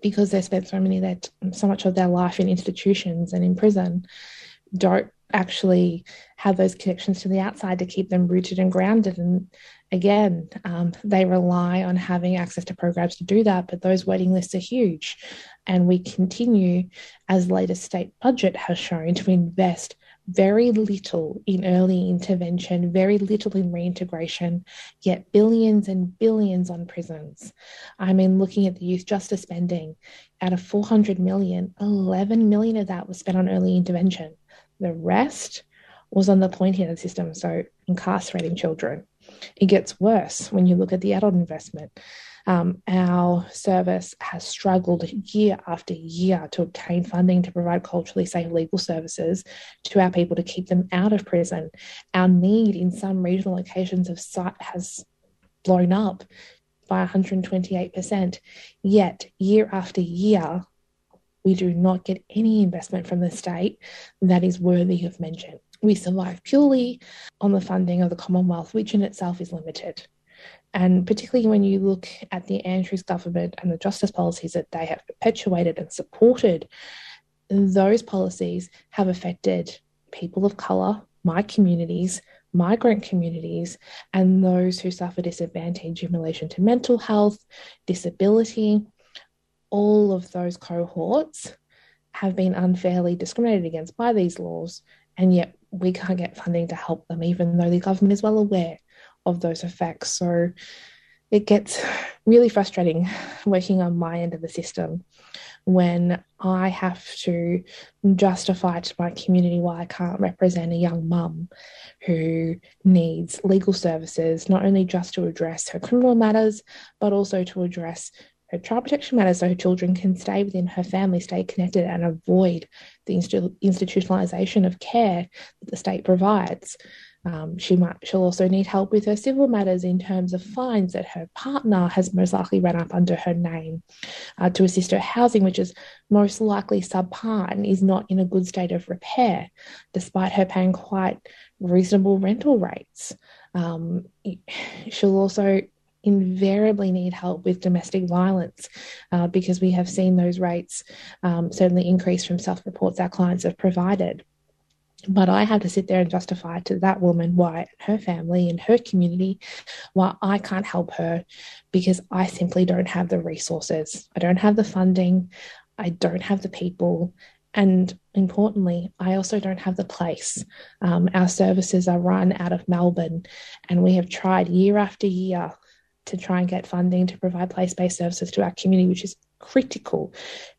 because they spent so many their so much of their life in institutions and in prison don't actually have those connections to the outside to keep them rooted and grounded and again um, they rely on having access to programs to do that but those waiting lists are huge and we continue as latest state budget has shown to invest very little in early intervention, very little in reintegration, yet billions and billions on prisons. I mean, looking at the youth justice spending, out of 400 million, 11 million of that was spent on early intervention. The rest was on the pointy of the system, so incarcerating children. It gets worse when you look at the adult investment. Um, our service has struggled year after year to obtain funding to provide culturally safe legal services to our people to keep them out of prison. Our need in some regional locations of site has blown up by 128%. Yet, year after year, we do not get any investment from the state that is worthy of mention. We survive purely on the funding of the Commonwealth, which in itself is limited. And particularly when you look at the Andrews government and the justice policies that they have perpetuated and supported, those policies have affected people of colour, my communities, migrant communities, and those who suffer disadvantage in relation to mental health, disability. All of those cohorts have been unfairly discriminated against by these laws, and yet we can't get funding to help them, even though the government is well aware of those effects. So it gets really frustrating working on my end of the system when I have to justify to my community why I can't represent a young mum who needs legal services, not only just to address her criminal matters, but also to address her child protection matters so her children can stay within her family, stay connected, and avoid the institutionalization of care that the state provides. Um, she might she'll also need help with her civil matters in terms of fines that her partner has most likely run up under her name uh, to assist her housing, which is most likely subpar and is not in a good state of repair, despite her paying quite reasonable rental rates. Um, she'll also invariably need help with domestic violence uh, because we have seen those rates um, certainly increase from self reports our clients have provided. But I have to sit there and justify to that woman why her family and her community why I can't help her because I simply don't have the resources. I don't have the funding. I don't have the people. And importantly, I also don't have the place. Um, our services are run out of Melbourne, and we have tried year after year to try and get funding to provide place based services to our community, which is critical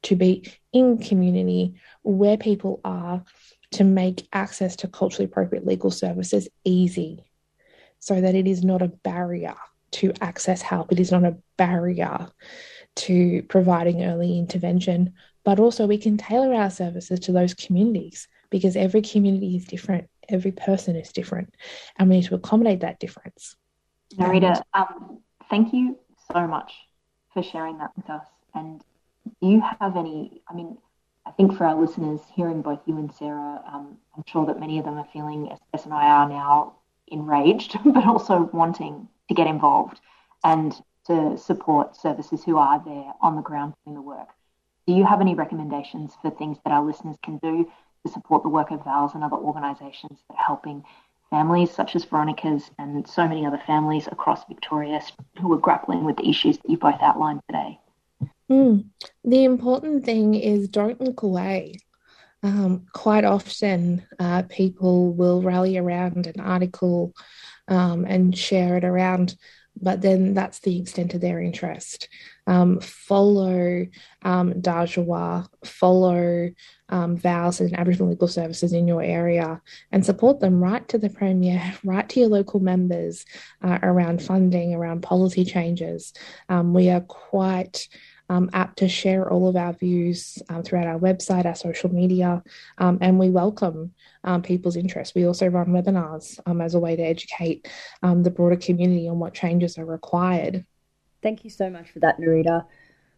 to be in community where people are to make access to culturally appropriate legal services easy so that it is not a barrier to access help. It is not a barrier to providing early intervention, but also we can tailor our services to those communities because every community is different, every person is different, and we need to accommodate that difference. Narita, um, thank you so much for sharing that with us. And do you have any? I mean, I think for our listeners, hearing both you and Sarah, um, I'm sure that many of them are feeling, as and I are now, enraged, but also wanting to get involved and to support services who are there on the ground doing the work. Do you have any recommendations for things that our listeners can do to support the work of VALS and other organisations that are helping families such as Veronica's and so many other families across Victoria who are grappling with the issues that you both outlined today? Mm. The important thing is don't look away. Um, quite often, uh, people will rally around an article um, and share it around, but then that's the extent of their interest. Um, follow um, follow um, VALS and Aboriginal Legal Services in your area and support them right to the Premier, right to your local members uh, around funding, around policy changes. Um, we are quite um, apt to share all of our views um, throughout our website, our social media, um, and we welcome um, people's interest. We also run webinars um, as a way to educate um, the broader community on what changes are required. Thank you so much for that, Narita.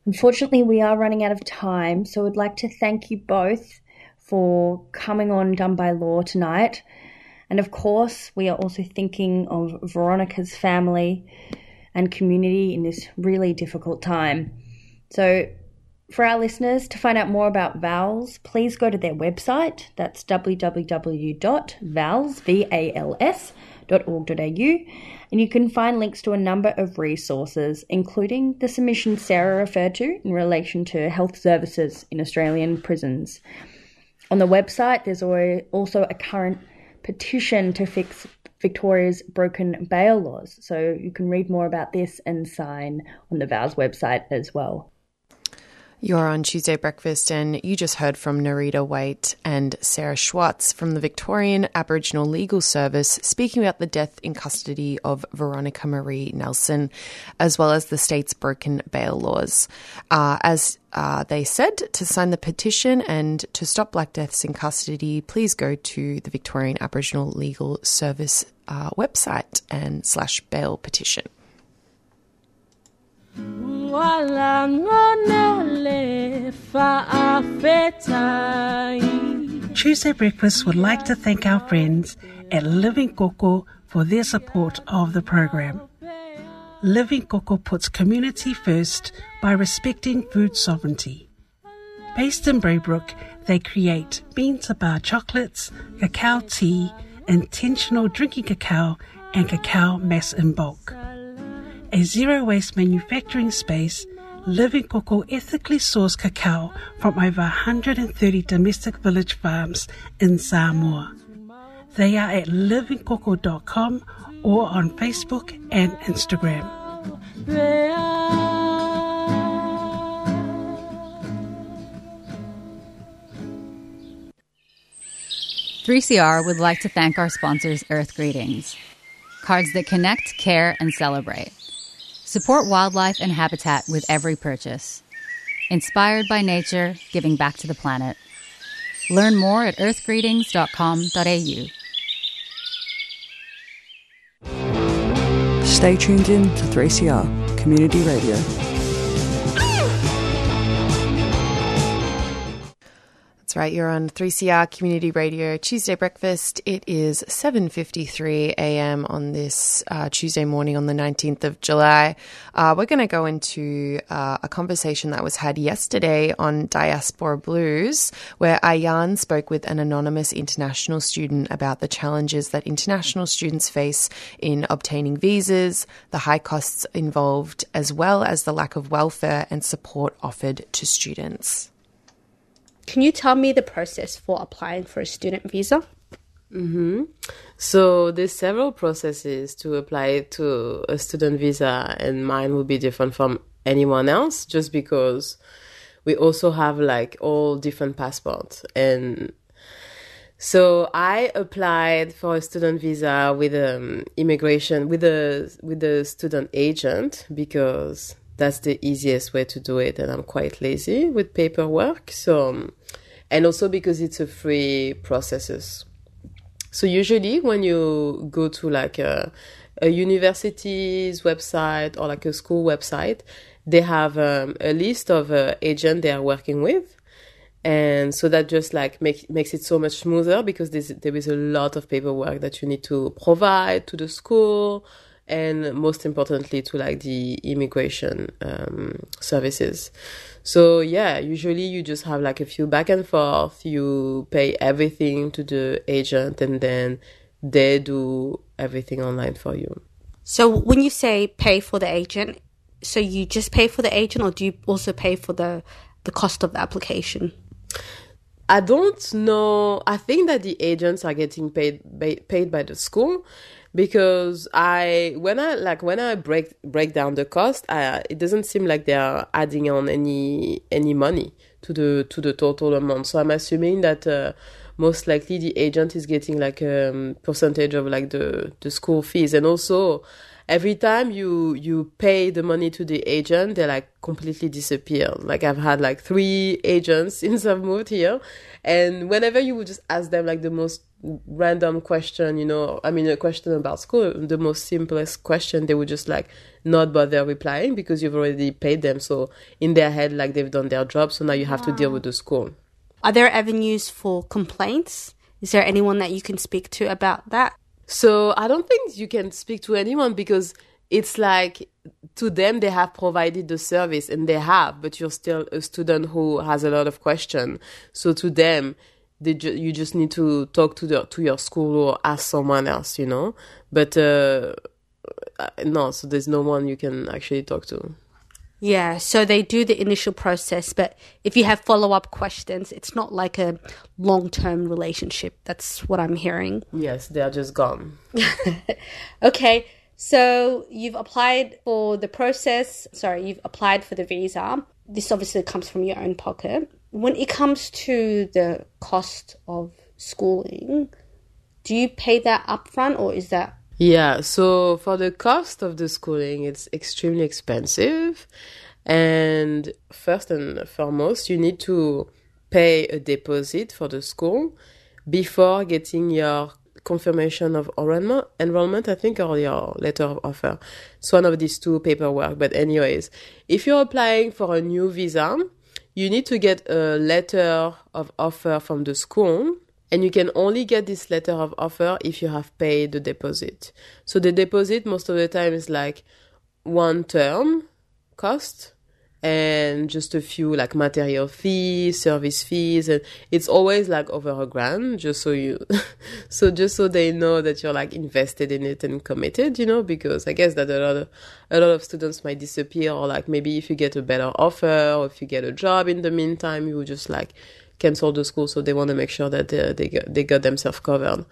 Unfortunately, we are running out of time, so I'd like to thank you both for coming on Done by Law tonight. And of course, we are also thinking of Veronica's family and community in this really difficult time. So, for our listeners, to find out more about VALS, please go to their website. That's www.vals.org.au. And you can find links to a number of resources, including the submission Sarah referred to in relation to health services in Australian prisons. On the website, there's also a current petition to fix Victoria's broken bail laws. So you can read more about this and sign on the VALS website as well. You're on Tuesday Breakfast, and you just heard from Narita Waite and Sarah Schwartz from the Victorian Aboriginal Legal Service speaking about the death in custody of Veronica Marie Nelson, as well as the state's broken bail laws. Uh, as uh, they said, to sign the petition and to stop black deaths in custody, please go to the Victorian Aboriginal Legal Service uh, website and slash bail petition. Tuesday Breakfast would like to thank our friends at Living Koko for their support of the program. Living Koko puts community first by respecting food sovereignty. Based in Braybrook, they create bean to bar chocolates, cacao tea, intentional drinking cacao, and cacao mass in bulk a zero waste manufacturing space, Living Koko ethically sourced cacao from over 130 domestic village farms in Samoa. They are at livingkoko.com or on Facebook and Instagram. 3CR would like to thank our sponsors, Earth Greetings, cards that connect, care, and celebrate. Support wildlife and habitat with every purchase. Inspired by nature, giving back to the planet. Learn more at earthgreetings.com.au. Stay tuned in to 3CR Community Radio. That's right. You're on 3CR Community Radio Tuesday breakfast. It is 7:53 a.m. on this uh, Tuesday morning on the 19th of July. Uh, we're going to go into uh, a conversation that was had yesterday on Diaspora Blues, where Ayan spoke with an anonymous international student about the challenges that international students face in obtaining visas, the high costs involved, as well as the lack of welfare and support offered to students. Can you tell me the process for applying for a student visa? hmm So there's several processes to apply to a student visa, and mine will be different from anyone else, just because we also have like all different passports. And so I applied for a student visa with um, immigration with a with a student agent because that's the easiest way to do it, and I'm quite lazy with paperwork. So, and also because it's a free processes. So usually when you go to like a, a university's website or like a school website, they have um, a list of uh, agents they are working with. And so that just like make, makes it so much smoother because there is a lot of paperwork that you need to provide to the school and most importantly to like the immigration um, services. So yeah, usually you just have like a few back and forth. You pay everything to the agent, and then they do everything online for you. So when you say pay for the agent, so you just pay for the agent, or do you also pay for the the cost of the application? I don't know. I think that the agents are getting paid paid by the school because I when I like when I break break down the cost, I, it doesn't seem like they are adding on any any money to the to the total amount. So I'm assuming that uh, most likely the agent is getting like a um, percentage of like the the school fees, and also every time you you pay the money to the agent, they like completely disappear. Like I've had like three agents since I've moved here, and whenever you would just ask them like the most random question, you know, I mean a question about school, the most simplest question, they would just like not bother replying because you've already paid them. So in their head, like they've done their job, so now you have to deal with the school. Are there avenues for complaints? Is there anyone that you can speak to about that? So I don't think you can speak to anyone because it's like to them they have provided the service and they have, but you're still a student who has a lot of questions. So to them, they ju- you just need to talk to the to your school or ask someone else, you know. But uh, no, so there's no one you can actually talk to. Yeah, so they do the initial process, but if you have follow up questions, it's not like a long term relationship. That's what I'm hearing. Yes, they are just gone. Okay, so you've applied for the process, sorry, you've applied for the visa. This obviously comes from your own pocket. When it comes to the cost of schooling, do you pay that upfront or is that Yeah, so for the cost of the schooling, it's extremely expensive. And first and foremost, you need to pay a deposit for the school before getting your confirmation of enrollment, enrollment, I think, or your letter of offer. It's one of these two paperwork. But anyways, if you're applying for a new visa, you need to get a letter of offer from the school and you can only get this letter of offer if you have paid the deposit. So the deposit most of the time is like one term cost and just a few like material fees, service fees, and it's always like over a grand, just so you, so just so they know that you're like invested in it and committed, you know, because I guess that a lot of a lot of students might disappear, or like maybe if you get a better offer, or if you get a job in the meantime, you just like cancel the school, so they want to make sure that they they got, they got themselves covered.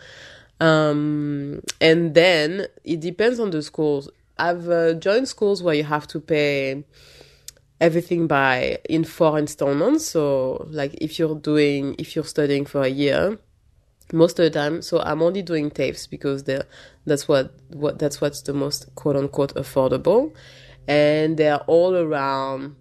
Um, and then it depends on the schools. I've uh, joined schools where you have to pay everything by in four installments. So like if you're doing if you're studying for a year, most of the time. So I'm only doing TAFEs because that's what what that's what's the most quote unquote affordable, and they're all around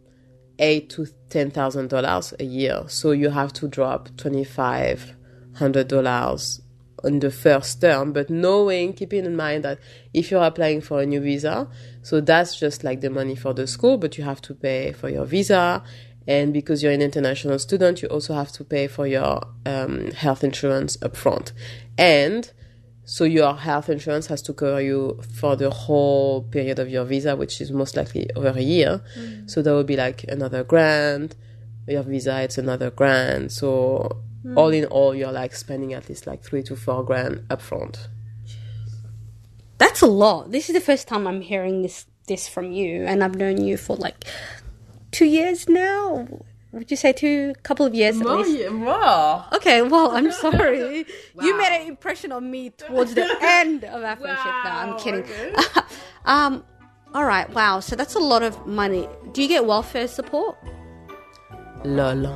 eight to ten thousand dollars a year. So you have to drop twenty five hundred dollars on the first term, but knowing, keeping in mind that if you're applying for a new visa, so that's just like the money for the school, but you have to pay for your visa And because you're an international student, you also have to pay for your um, health insurance upfront. And so your health insurance has to cover you for the whole period of your visa, which is most likely over a year. Mm. So that would be like another grand. Your visa, it's another grand. So Mm. all in all, you're like spending at least like three to four grand upfront. That's a lot. This is the first time I'm hearing this this from you, and I've known you for like two years now. Would you say two couple of years at More least? ye- more. Okay, well, I'm sorry. You made an impression on me towards the end of our friendship. No, I'm kidding. um, all right. Wow. So that's a lot of money. Do you get welfare support? Lol.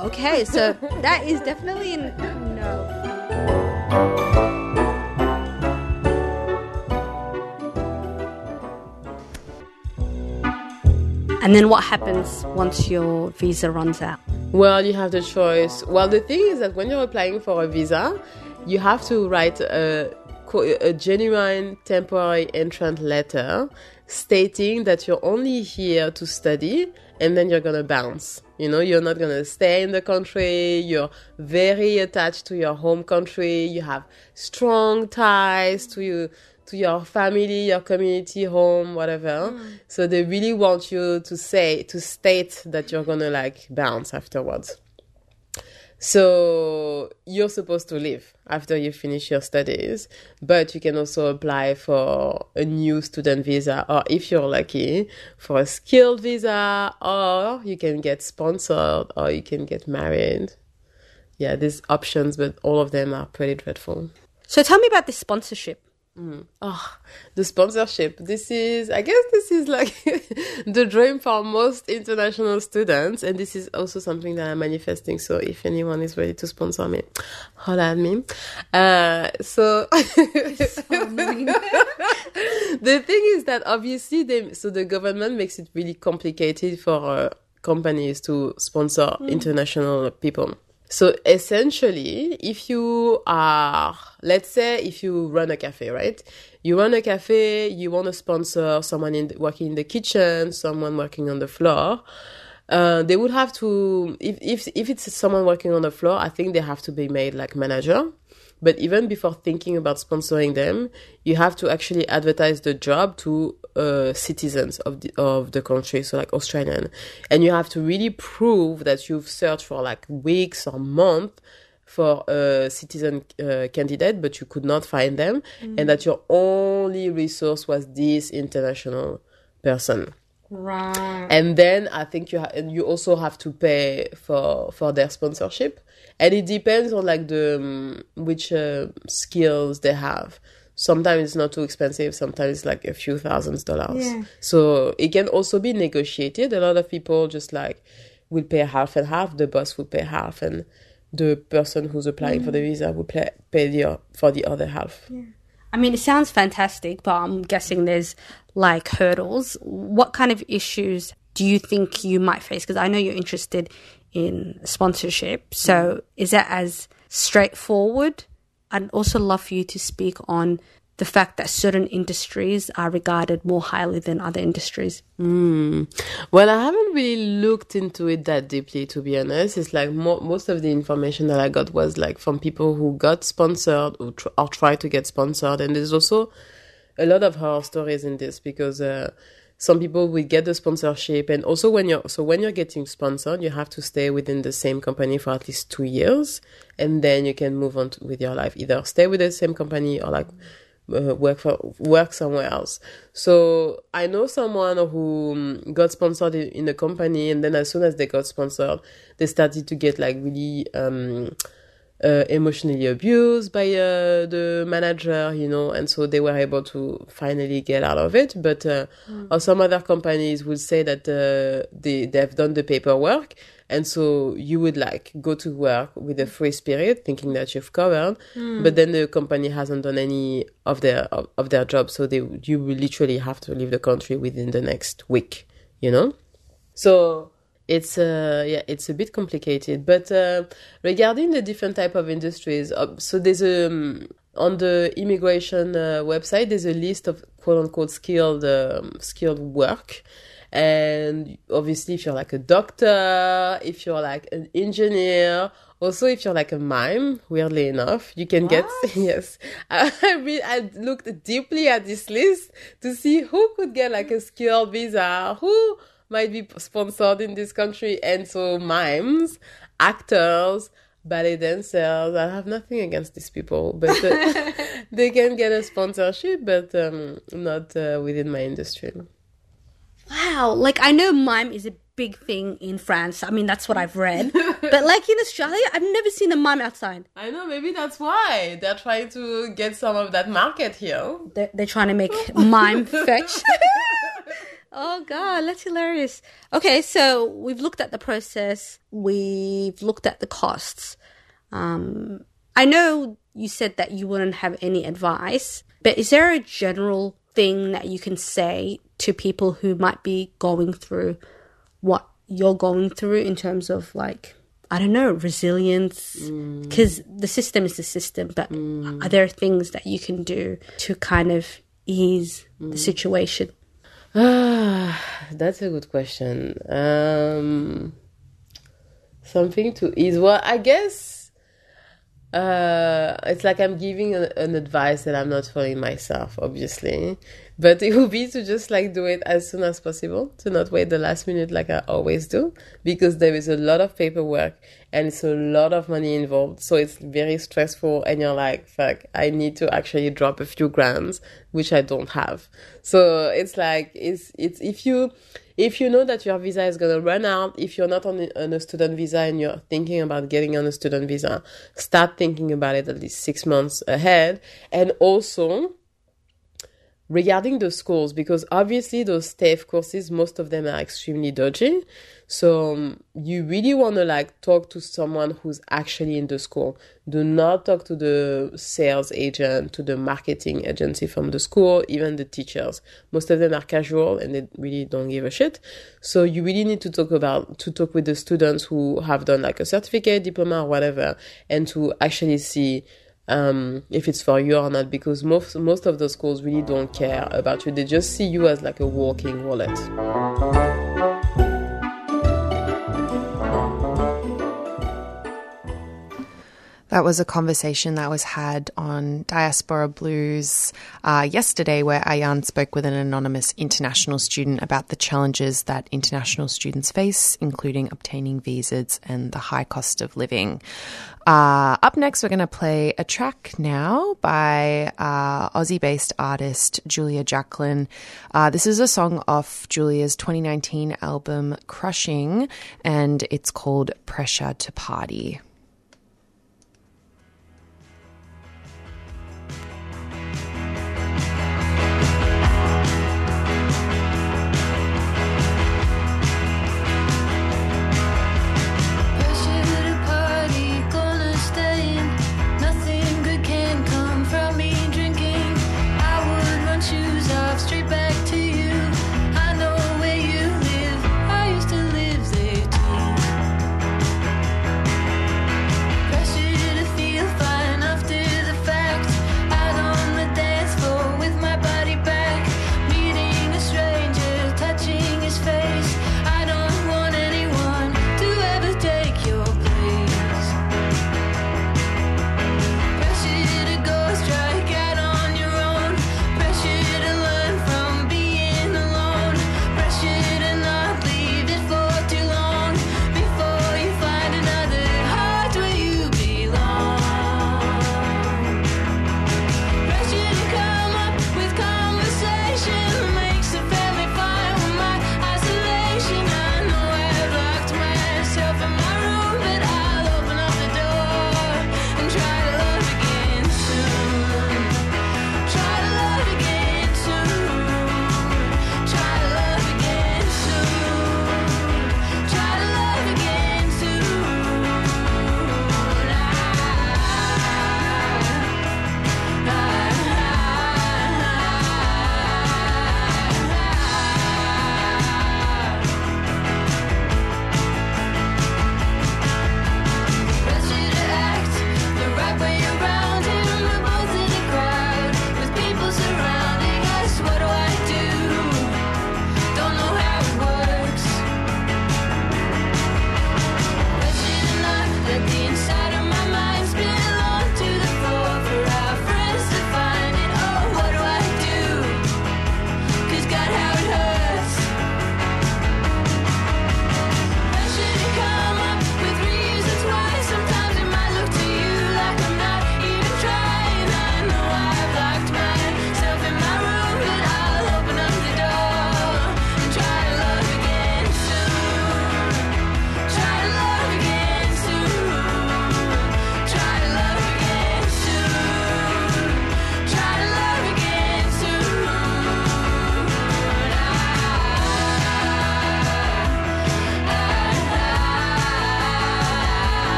Okay, so that is definitely a no. And then what happens once your visa runs out? Well, you have the choice. Well, the thing is that when you're applying for a visa, you have to write a, a genuine temporary entrant letter stating that you're only here to study and then you're gonna bounce. You know, you're not gonna stay in the country, you're very attached to your home country, you have strong ties to you to your family, your community, home, whatever. Mm. So they really want you to say to state that you're gonna like bounce afterwards. So you're supposed to leave after you finish your studies, but you can also apply for a new student visa, or if you're lucky, for a skilled visa, or you can get sponsored, or you can get married. Yeah, there's options, but all of them are pretty dreadful. So tell me about this sponsorship. Mm. Oh, the sponsorship. This is, I guess, this is like the dream for most international students, and this is also something that I'm manifesting. So, if anyone is ready to sponsor me, holla at me. Uh, so, the thing is that obviously, they, so the government makes it really complicated for uh, companies to sponsor Mm. international people. So essentially, if you are, let's say, if you run a cafe, right? You run a cafe, you want to sponsor someone in working in the kitchen, someone working on the floor. Uh, they would have to, if, if, if it's someone working on the floor, I think they have to be made like manager. But even before thinking about sponsoring them, you have to actually advertise the job to uh, citizens of the of the country, so like Australian, and you have to really prove that you've searched for like weeks or months for a citizen uh, candidate, but you could not find them, Mm. and that your only resource was this international person. Right. And then I think you ha- and you also have to pay for for their sponsorship, and it depends on like the um, which uh, skills they have. Sometimes it's not too expensive. Sometimes it's like a few thousands dollars. Yeah. So it can also be negotiated. A lot of people just like will pay half and half. The boss will pay half, and the person who's applying for the visa will pay pay the for the other half. I mean, it sounds fantastic, but I'm guessing there's like hurdles. What kind of issues do you think you might face? Because I know you're interested in sponsorship. So is that as straightforward? I'd also love for you to speak on the fact that certain industries are regarded more highly than other industries. Mm. Well, I haven't really looked into it that deeply, to be honest. It's like mo- most of the information that I got was like from people who got sponsored or, tr- or tried to get sponsored. And there's also a lot of horror stories in this because uh, some people will get the sponsorship, and also when you're so when you're getting sponsored, you have to stay within the same company for at least two years, and then you can move on to, with your life. Either stay with the same company or like uh, work for work somewhere else. So I know someone who um, got sponsored in, in a company, and then as soon as they got sponsored, they started to get like really um, uh, emotionally abused by uh, the manager, you know, and so they were able to finally get out of it. But uh, Mm. some other companies would say that uh, they they've done the paperwork, and so you would like go to work with a free spirit, thinking that you've covered, Mm. but then the company hasn't done any of their of, of their job, so they you will literally have to leave the country within the next week, you know. So it's uh yeah it's a bit complicated but uh, regarding the different type of industries uh, so there's a um, on the immigration uh, website there's a list of quote unquote skilled um, skilled work And obviously, if you're like a doctor, if you're like an engineer, also if you're like a mime, weirdly enough, you can get yes. I I looked deeply at this list to see who could get like a skilled visa, who might be sponsored in this country, and so mimes, actors, ballet dancers. I have nothing against these people, but uh, they can get a sponsorship, but um, not uh, within my industry. Wow, like I know mime is a big thing in France. I mean, that's what I've read. but like in Australia, I've never seen a mime outside. I know, maybe that's why they're trying to get some of that market here. They're, they're trying to make mime fetch. oh god, that's hilarious. Okay, so we've looked at the process. We've looked at the costs. Um, I know you said that you wouldn't have any advice, but is there a general thing that you can say to people who might be going through what you're going through in terms of like I don't know resilience mm. because the system is the system, but mm. are there things that you can do to kind of ease the mm. situation? That's a good question. Um, something to ease. Well, I guess uh, it's like I'm giving a, an advice that I'm not following myself, obviously. But it would be to just like do it as soon as possible, to not wait the last minute like I always do, because there is a lot of paperwork and it's a lot of money involved. So it's very stressful and you're like, fuck, I need to actually drop a few grams, which I don't have. So it's like, it's, it's, if you, if you know that your visa is going to run out, if you're not on, on a student visa and you're thinking about getting on a student visa, start thinking about it at least six months ahead. And also, regarding the schools because obviously those TAFE courses most of them are extremely dodgy. So um, you really want to like talk to someone who's actually in the school. Do not talk to the sales agent to the marketing agency from the school even the teachers. Most of them are casual and they really don't give a shit. So you really need to talk about to talk with the students who have done like a certificate diploma or whatever and to actually see um, if it's for you or not because most most of the schools really don't care about you. They just see you as like a walking wallet That was a conversation that was had on Diaspora Blues uh, yesterday, where Ayan spoke with an anonymous international student about the challenges that international students face, including obtaining visas and the high cost of living. Uh, up next, we're going to play a track now by uh, Aussie based artist Julia Jacklin. Uh, this is a song off Julia's 2019 album Crushing, and it's called Pressure to Party.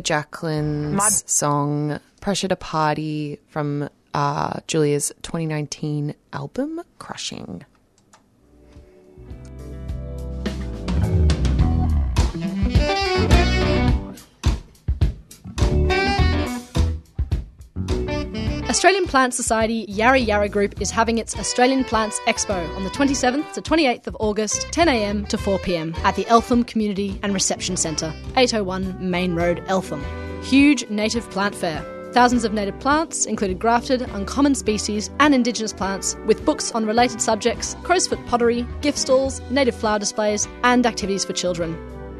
Julia Jacklin's song Pressure to Party from uh, Julia's 2019 album Crushing. Australian Plant Society Yarra Yarra Group is having its Australian Plants Expo on the 27th to 28th of August, 10am to 4pm at the Eltham Community and Reception Centre, 801 Main Road, Eltham. Huge native plant fair. Thousands of native plants, including grafted, uncommon species, and Indigenous plants, with books on related subjects, crowsfoot pottery, gift stalls, native flower displays, and activities for children.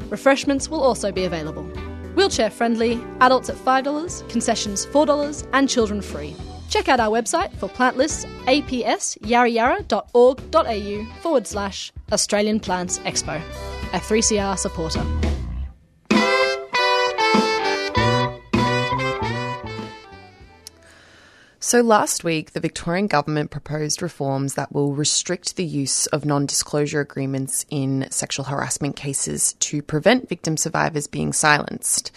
Refreshments will also be available. Wheelchair friendly, adults at $5, concessions $4, and children free. Check out our website for plant lists apsyarrayarra.org.au forward slash Australian Plants Expo. A 3CR supporter. So, last week, the Victorian government proposed reforms that will restrict the use of non disclosure agreements in sexual harassment cases to prevent victim survivors being silenced.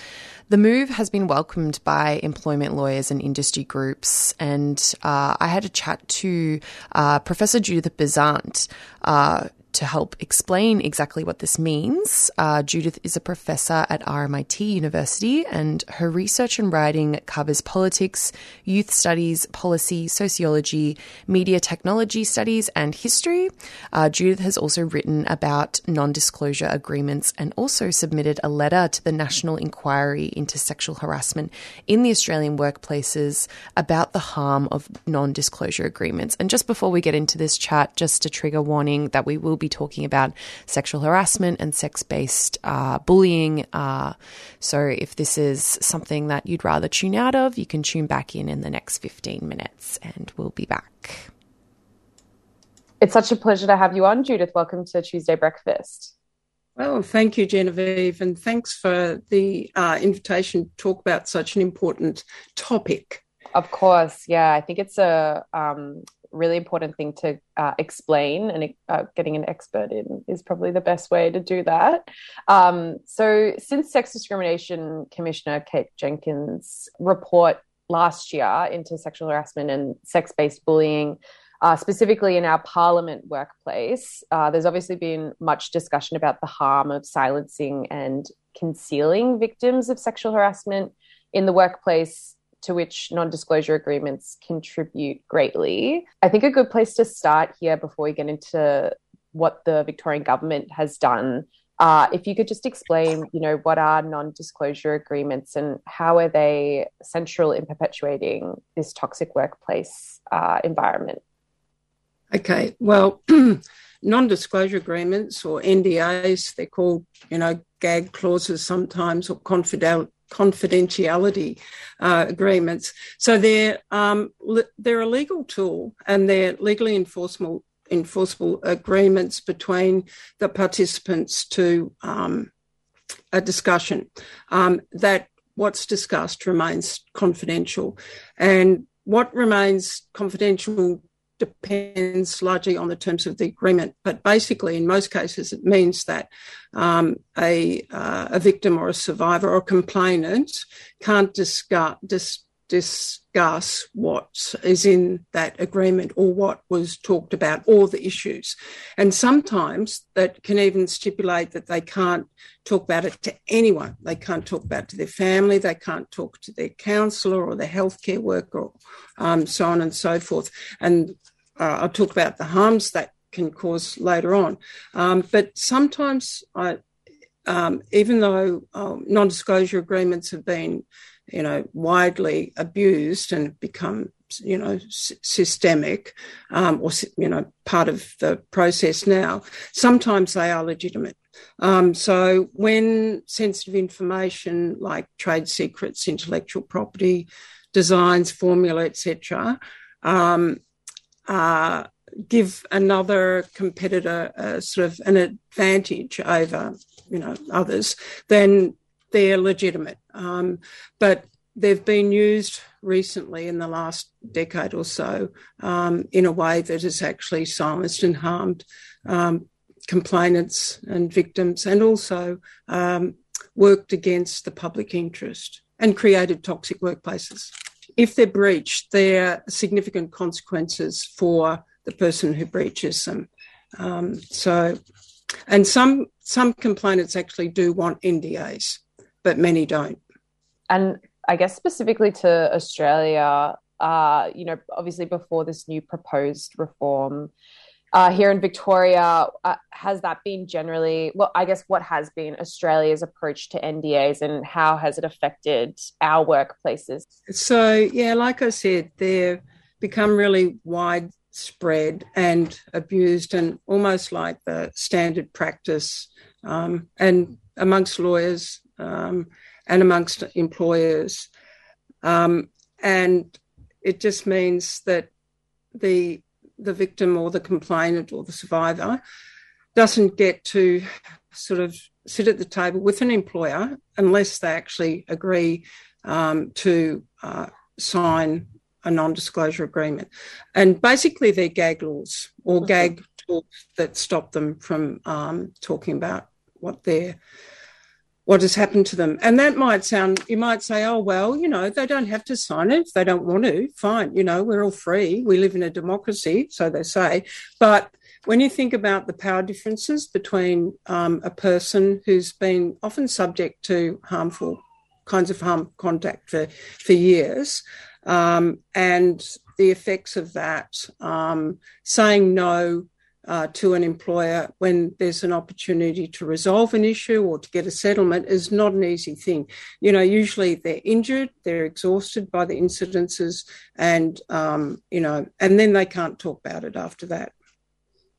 The move has been welcomed by employment lawyers and industry groups, and uh, I had a chat to uh, Professor Judith Bessant. Uh, to help explain exactly what this means, uh, Judith is a professor at RMIT University, and her research and writing covers politics, youth studies, policy, sociology, media technology studies, and history. Uh, Judith has also written about non disclosure agreements and also submitted a letter to the National Inquiry into Sexual Harassment in the Australian workplaces about the harm of non disclosure agreements. And just before we get into this chat, just a trigger warning that we will be talking about sexual harassment and sex based uh, bullying. Uh, so if this is something that you'd rather tune out of, you can tune back in in the next 15 minutes and we'll be back. It's such a pleasure to have you on, Judith. Welcome to Tuesday Breakfast. Well, thank you, Genevieve, and thanks for the uh, invitation to talk about such an important topic. Of course, yeah. I think it's a um, really important thing to uh, explain, and uh, getting an expert in is probably the best way to do that. Um, so, since Sex Discrimination Commissioner Kate Jenkins' report last year into sexual harassment and sex based bullying, uh, specifically in our parliament workplace, uh, there's obviously been much discussion about the harm of silencing and concealing victims of sexual harassment in the workplace to which non disclosure agreements contribute greatly. I think a good place to start here before we get into what the Victorian government has done. Uh, if you could just explain, you know, what are non-disclosure agreements and how are they central in perpetuating this toxic workplace uh, environment? Okay, well, non-disclosure agreements or NDAs, they're called, you know, gag clauses sometimes or confidential confidentiality uh, agreements. So they're um, li- they're a legal tool and they're legally enforceable enforceable agreements between the participants to um, a discussion um, that what's discussed remains confidential and what remains confidential depends largely on the terms of the agreement. But basically, in most cases, it means that um, a, uh, a victim or a survivor or complainant can't discuss, dis- discuss what is in that agreement or what was talked about or the issues. And sometimes that can even stipulate that they can't talk about it to anyone. They can't talk about it to their family, they can't talk to their counsellor or their healthcare worker, um, so on and so forth. And uh, I'll talk about the harms that can cause later on. Um, but sometimes, I, um, even though um, non-disclosure agreements have been, you know, widely abused and become, you know, s- systemic um, or you know part of the process now, sometimes they are legitimate. Um, so when sensitive information like trade secrets, intellectual property, designs, formula, etc., uh, give another competitor sort of an advantage over you know others, then they're legitimate. Um, but they've been used recently in the last decade or so um, in a way that has actually silenced and harmed um, complainants and victims, and also um, worked against the public interest and created toxic workplaces. If they're breached, there are significant consequences for the person who breaches them. Um, so, and some some complainants actually do want NDAs, but many don't. And I guess specifically to Australia, uh, you know, obviously before this new proposed reform, uh, here in Victoria, uh, has that been generally, well, I guess what has been Australia's approach to NDAs and how has it affected our workplaces? So, yeah, like I said, they've become really widespread and abused and almost like the standard practice um, and amongst lawyers um, and amongst employers. Um, and it just means that the the victim or the complainant or the survivor doesn't get to sort of sit at the table with an employer unless they actually agree um, to uh, sign a non-disclosure agreement. And basically, they're gag laws or mm-hmm. gag talks that stop them from um, talking about what they're what has happened to them. And that might sound, you might say, oh, well, you know, they don't have to sign it if they don't want to. Fine. You know, we're all free. We live in a democracy, so they say. But when you think about the power differences between um, a person who's been often subject to harmful kinds of harm contact for, for years um, and the effects of that, um, saying no uh, to an employer when there's an opportunity to resolve an issue or to get a settlement is not an easy thing. You know, usually they're injured, they're exhausted by the incidences, and um, you know, and then they can't talk about it after that.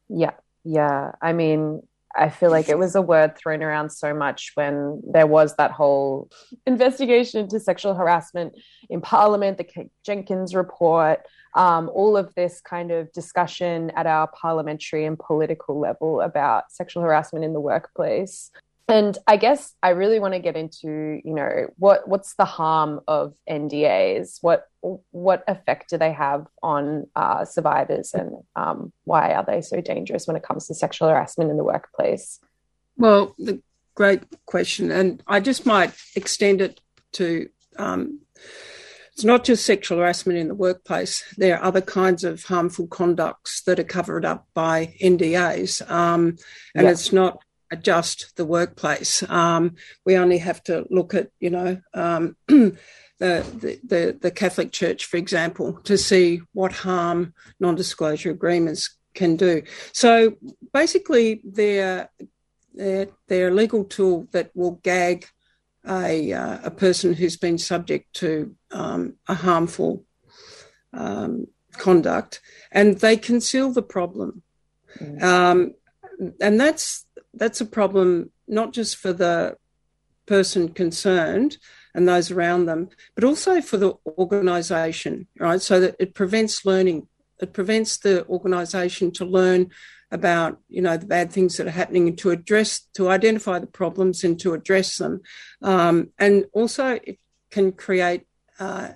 Yeah, yeah. I mean, I feel like it was a word thrown around so much when there was that whole investigation into sexual harassment in Parliament, the Kate Jenkins report um, all of this kind of discussion at our parliamentary and political level about sexual harassment in the workplace. And I guess I really want to get into, you know, what what's the harm of NDAs? What what effect do they have on uh, survivors, and um, why are they so dangerous when it comes to sexual harassment in the workplace? Well, the great question, and I just might extend it to um, it's not just sexual harassment in the workplace. There are other kinds of harmful conducts that are covered up by NDAs, um, and yeah. it's not just the workplace. Um, we only have to look at, you know, um, the, the, the Catholic Church, for example, to see what harm non-disclosure agreements can do. So basically, they're they're, they're a legal tool that will gag a, uh, a person who's been subject to um, a harmful um, conduct, and they conceal the problem. Mm. Um, and that's that's a problem not just for the person concerned and those around them, but also for the organisation, right? So that it prevents learning. It prevents the organisation to learn about you know the bad things that are happening and to address to identify the problems and to address them um, and also it can create uh,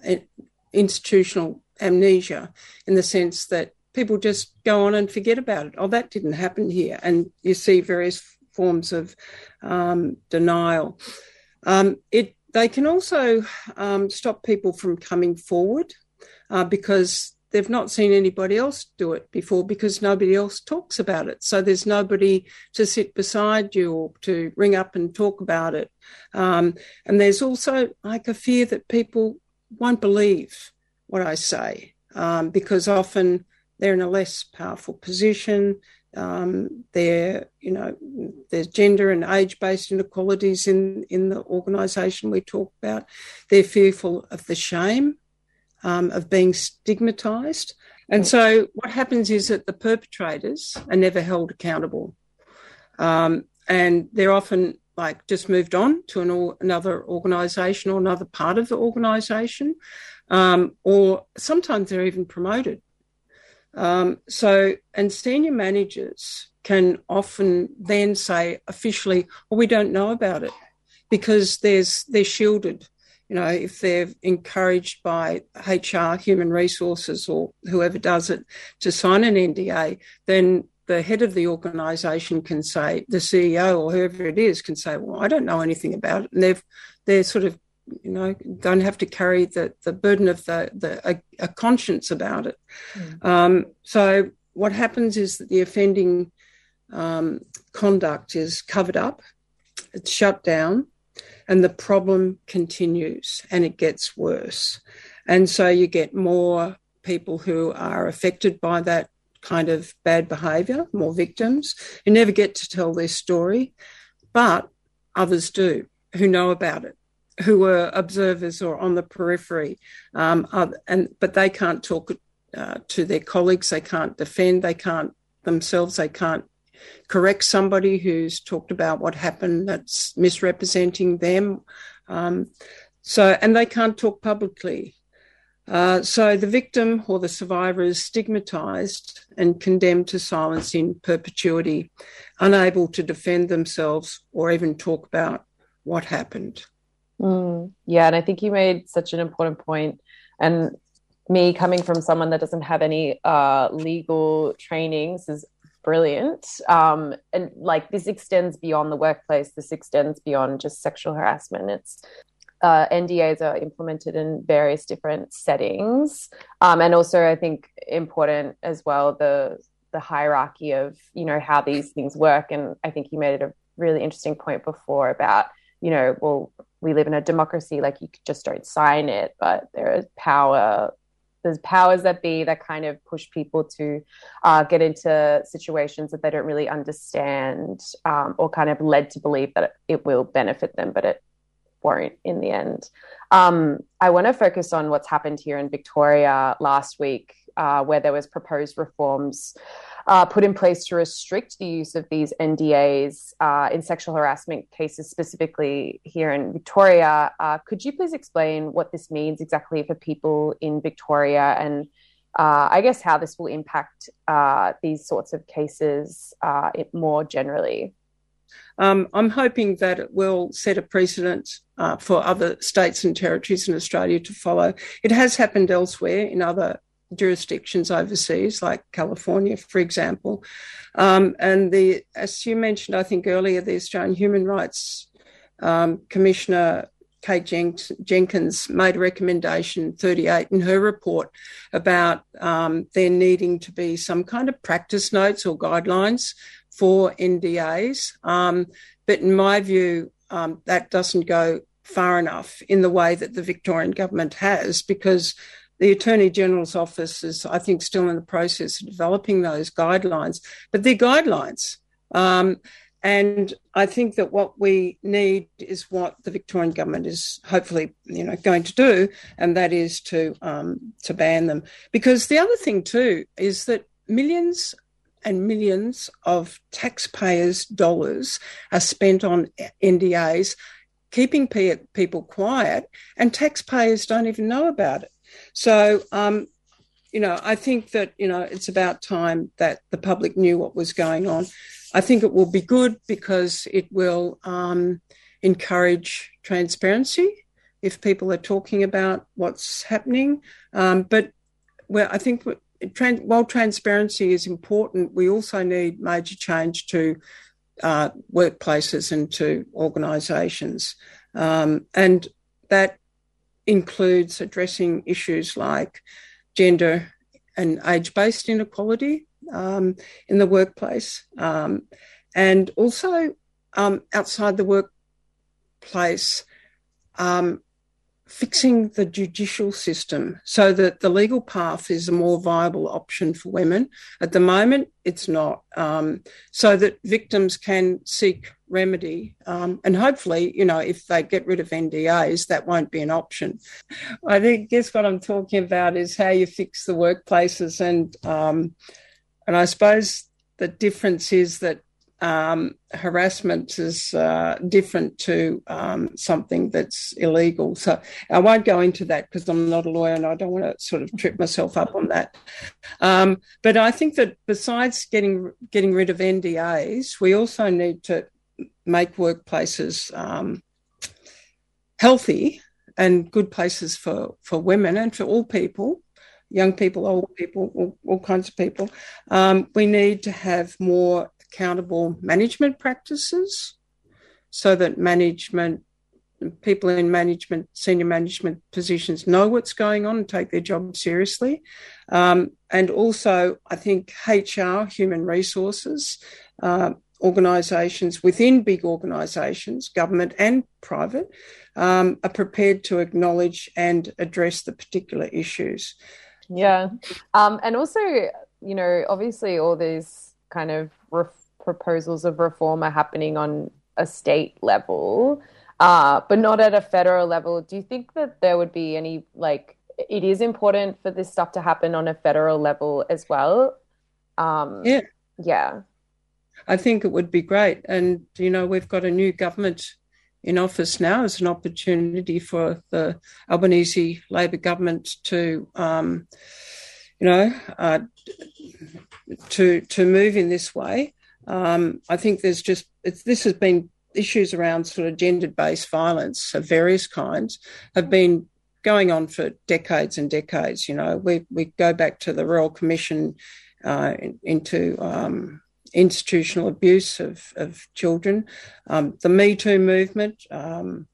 institutional amnesia in the sense that people just go on and forget about it oh that didn't happen here and you see various forms of um, denial um, it they can also um, stop people from coming forward uh, because they've not seen anybody else do it before because nobody else talks about it. So there's nobody to sit beside you or to ring up and talk about it. Um, and there's also like a fear that people won't believe what I say um, because often they're in a less powerful position. Um, there, you know, there's gender and age-based inequalities in in the organisation we talk about. They're fearful of the shame um, of being stigmatized. And so what happens is that the perpetrators are never held accountable. Um, and they're often like just moved on to an, another organization or another part of the organization, um, or sometimes they're even promoted. Um, so, and senior managers can often then say officially, well, we don't know about it because there's they're shielded. You know, if they're encouraged by HR, human resources, or whoever does it to sign an NDA, then the head of the organisation can say, the CEO or whoever it is can say, "Well, I don't know anything about it," and they've they're sort of you know don't have to carry the the burden of the the a, a conscience about it. Mm. Um, so what happens is that the offending um, conduct is covered up, it's shut down, and the problem continues and it gets worse. And so you get more people who are affected by that kind of bad behaviour, more victims who never get to tell their story, but others do who know about it, who were observers or on the periphery, um, and but they can't talk uh, to their colleagues, they can't defend, they can't themselves, they can't correct somebody who's talked about what happened that's misrepresenting them. Um, so, and they can't talk publicly. Uh, so the victim or the survivor is stigmatised and condemned to silence in perpetuity, unable to defend themselves or even talk about what happened. Mm, yeah, and I think you made such an important point. And me coming from someone that doesn't have any uh, legal trainings is brilliant. Um, and like this extends beyond the workplace. This extends beyond just sexual harassment. It's uh, NDAs are implemented in various different settings, um, and also I think important as well the the hierarchy of you know how these things work. And I think you made it a really interesting point before about you know well we live in a democracy like you just don't sign it, but there is power. There's powers that be that kind of push people to uh, get into situations that they don't really understand um, or kind of led to believe that it, will benefit them, but it won't in the end. Um, I want to focus on what's happened here in Victoria last week, uh, where there was proposed reforms uh, put in place to restrict the use of these NDAs uh, in sexual harassment cases, specifically here in Victoria. Uh, could you please explain what this means exactly for people in Victoria and uh, I guess how this will impact uh, these sorts of cases more generally? Um, I'm hoping that it will set a precedent uh, for other states and territories in Australia to follow. It has happened elsewhere in other jurisdictions overseas, like California, for example. Um, and the, as you mentioned, I think earlier, the Australian Human Rights um, Commissioner Kate Jenkins made a recommendation 38 in her report about um, there needing to be some kind of practice notes or guidelines for NDAs. Um, but in my view, um, that doesn't go far enough in the way that the Victorian government has, because the Attorney General's office is, I think, still in the process of developing those guidelines, but they're guidelines. Um, and I think that what we need is what the Victorian government is hopefully, you know, going to do, and that is to um, to ban them. Because the other thing too is that millions and millions of taxpayers' dollars are spent on NDAs, keeping people quiet, and taxpayers don't even know about it. So, um, you know, I think that, you know, it's about time that the public knew what was going on. I think it will be good because it will um, encourage transparency if people are talking about what's happening. Um, but well, I think trans- while transparency is important, we also need major change to uh, workplaces and to organisations. Um, and that includes addressing issues like gender and age based inequality um, in the workplace, um, and also um, outside the workplace, um, fixing the judicial system so that the legal path is a more viable option for women. At the moment, it's not. Um, so that victims can seek remedy. Um, and hopefully, you know, if they get rid of NDAs, that won't be an option. I think, guess what I'm talking about is how you fix the workplaces. And, um, and I suppose the difference is that um, harassment is uh, different to um, something that's illegal. So I won't go into that because I'm not a lawyer and I don't want to sort of trip myself up on that. Um, but I think that besides getting getting rid of NDAs, we also need to make workplaces um, healthy and good places for, for women and for all people young people, old people, all, all kinds of people. Um, we need to have more accountable management practices so that management people in management, senior management positions know what's going on and take their job seriously. Um, and also, I think HR, human resources, uh, organisations within big organisations, government and private, um, are prepared to acknowledge and address the particular issues. Yeah. Um, and also, you know, obviously, all these kind of ref- proposals of reform are happening on a state level uh, but not at a federal level. Do you think that there would be any like it is important for this stuff to happen on a federal level as well? Um, yeah, yeah. I think it would be great, and you know we've got a new government in office now as an opportunity for the Albanese Labor government to, um, you know, uh, to to move in this way. Um, I think there's just this has been issues around sort of gender based violence of various kinds have been going on for decades and decades. You know, we, we go back to the Royal Commission uh, in, into um, institutional abuse of, of children, um, the Me Too movement. Um,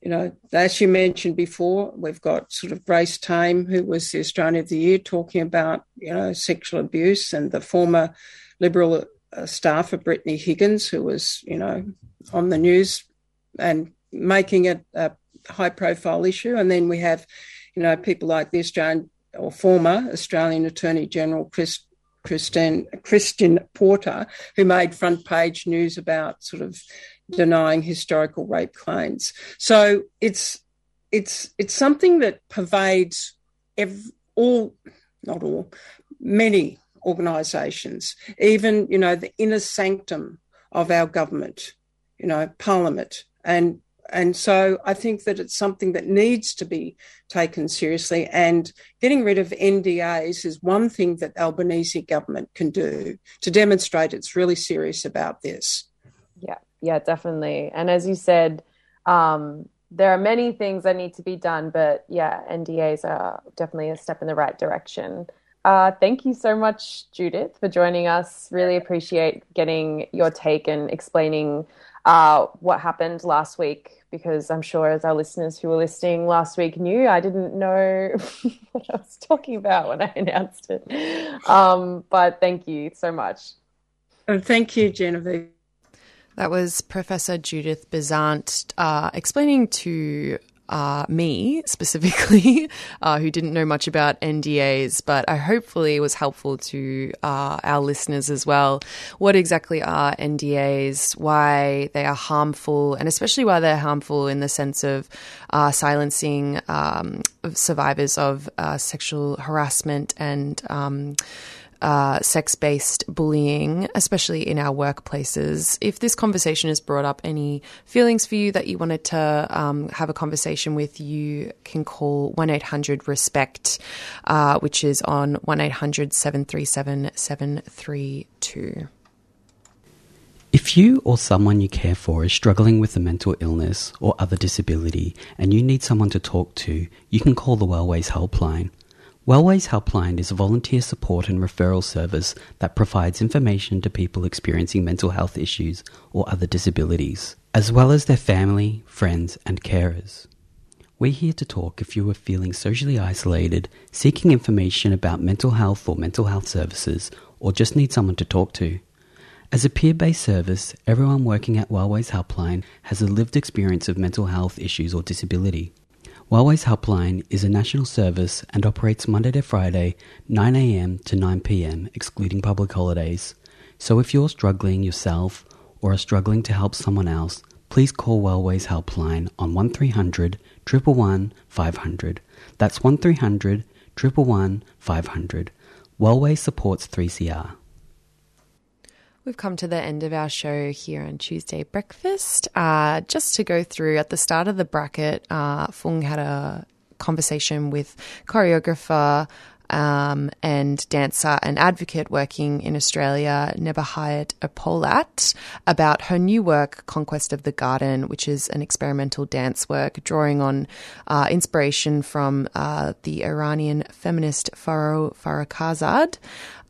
you know, as you mentioned before, we've got sort of Grace Tame, who was the Australian of the Year, talking about, you know, sexual abuse, and the former Liberal staffer, Brittany Higgins, who was, you know, on the news and making it a high profile issue. And then we have, you know, people like the Australian or former Australian Attorney General Chris, Christian, Christian Porter, who made front page news about sort of denying historical rape claims. So it's it's it's something that pervades every, all, not all, many organisations, even you know the inner sanctum of our government you know, Parliament. And and so I think that it's something that needs to be taken seriously. And getting rid of NDAs is one thing that Albanese government can do to demonstrate it's really serious about this. Yeah, yeah, definitely. And as you said, um, there are many things that need to be done, but yeah, NDAs are definitely a step in the right direction. Uh, thank you so much, Judith, for joining us. Really appreciate getting your take and explaining uh, what happened last week because I'm sure as our listeners who were listening last week knew, I didn't know what I was talking about when I announced it. Um, but thank you so much. Oh, thank you, Genevieve. That was Professor Judith Bessant uh, explaining to uh, me specifically, uh, who didn't know much about NDAs, but I hopefully was helpful to uh, our listeners as well. What exactly are NDAs? Why they are harmful, and especially why they're harmful in the sense of uh, silencing um, survivors of uh, sexual harassment and. Um, uh, sex based bullying, especially in our workplaces. If this conversation has brought up any feelings for you that you wanted to um, have a conversation with, you can call 1 800 RESPECT, uh, which is on 1 800 737 732. If you or someone you care for is struggling with a mental illness or other disability and you need someone to talk to, you can call the Wellways Helpline Wellways Helpline is a volunteer support and referral service that provides information to people experiencing mental health issues or other disabilities, as well as their family, friends, and carers. We're here to talk if you are feeling socially isolated, seeking information about mental health or mental health services, or just need someone to talk to. As a peer based service, everyone working at Wellways Helpline has a lived experience of mental health issues or disability. Wellways Helpline is a national service and operates Monday to Friday, 9am to 9pm, excluding public holidays. So if you're struggling yourself or are struggling to help someone else, please call Wellways Helpline on 1300 111 500. That's 1300 111 500. Wellways supports 3CR. We've come to the end of our show here on Tuesday Breakfast. Uh, just to go through at the start of the bracket, uh, Fung had a conversation with choreographer um, and dancer and advocate working in Australia, Nebahat Erpolat, about her new work, Conquest of the Garden, which is an experimental dance work drawing on uh, inspiration from uh, the Iranian feminist Forugh Farrokhzad.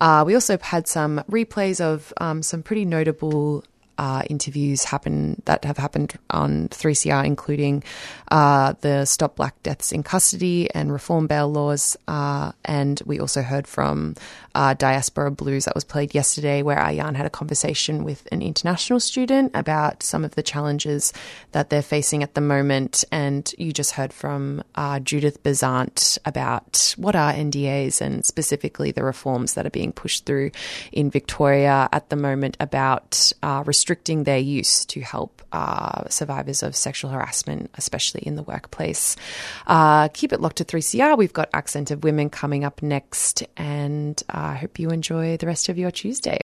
Uh, we also had some replays of um, some pretty notable uh, interviews happen that have happened on 3CR, including uh, the Stop Black Deaths in Custody and Reform Bail Laws. Uh, and we also heard from uh, Diaspora Blues that was played yesterday, where Ayan had a conversation with an international student about some of the challenges that they're facing at the moment. And you just heard from uh, Judith Bessant about what are NDAs and specifically the reforms that are being pushed through in Victoria at the moment about uh, restricting their use to help uh, survivors of sexual harassment, especially in the workplace. Uh, keep it locked to 3CR. We've got Accent of Women coming up next, and uh, I hope you enjoy the rest of your Tuesday.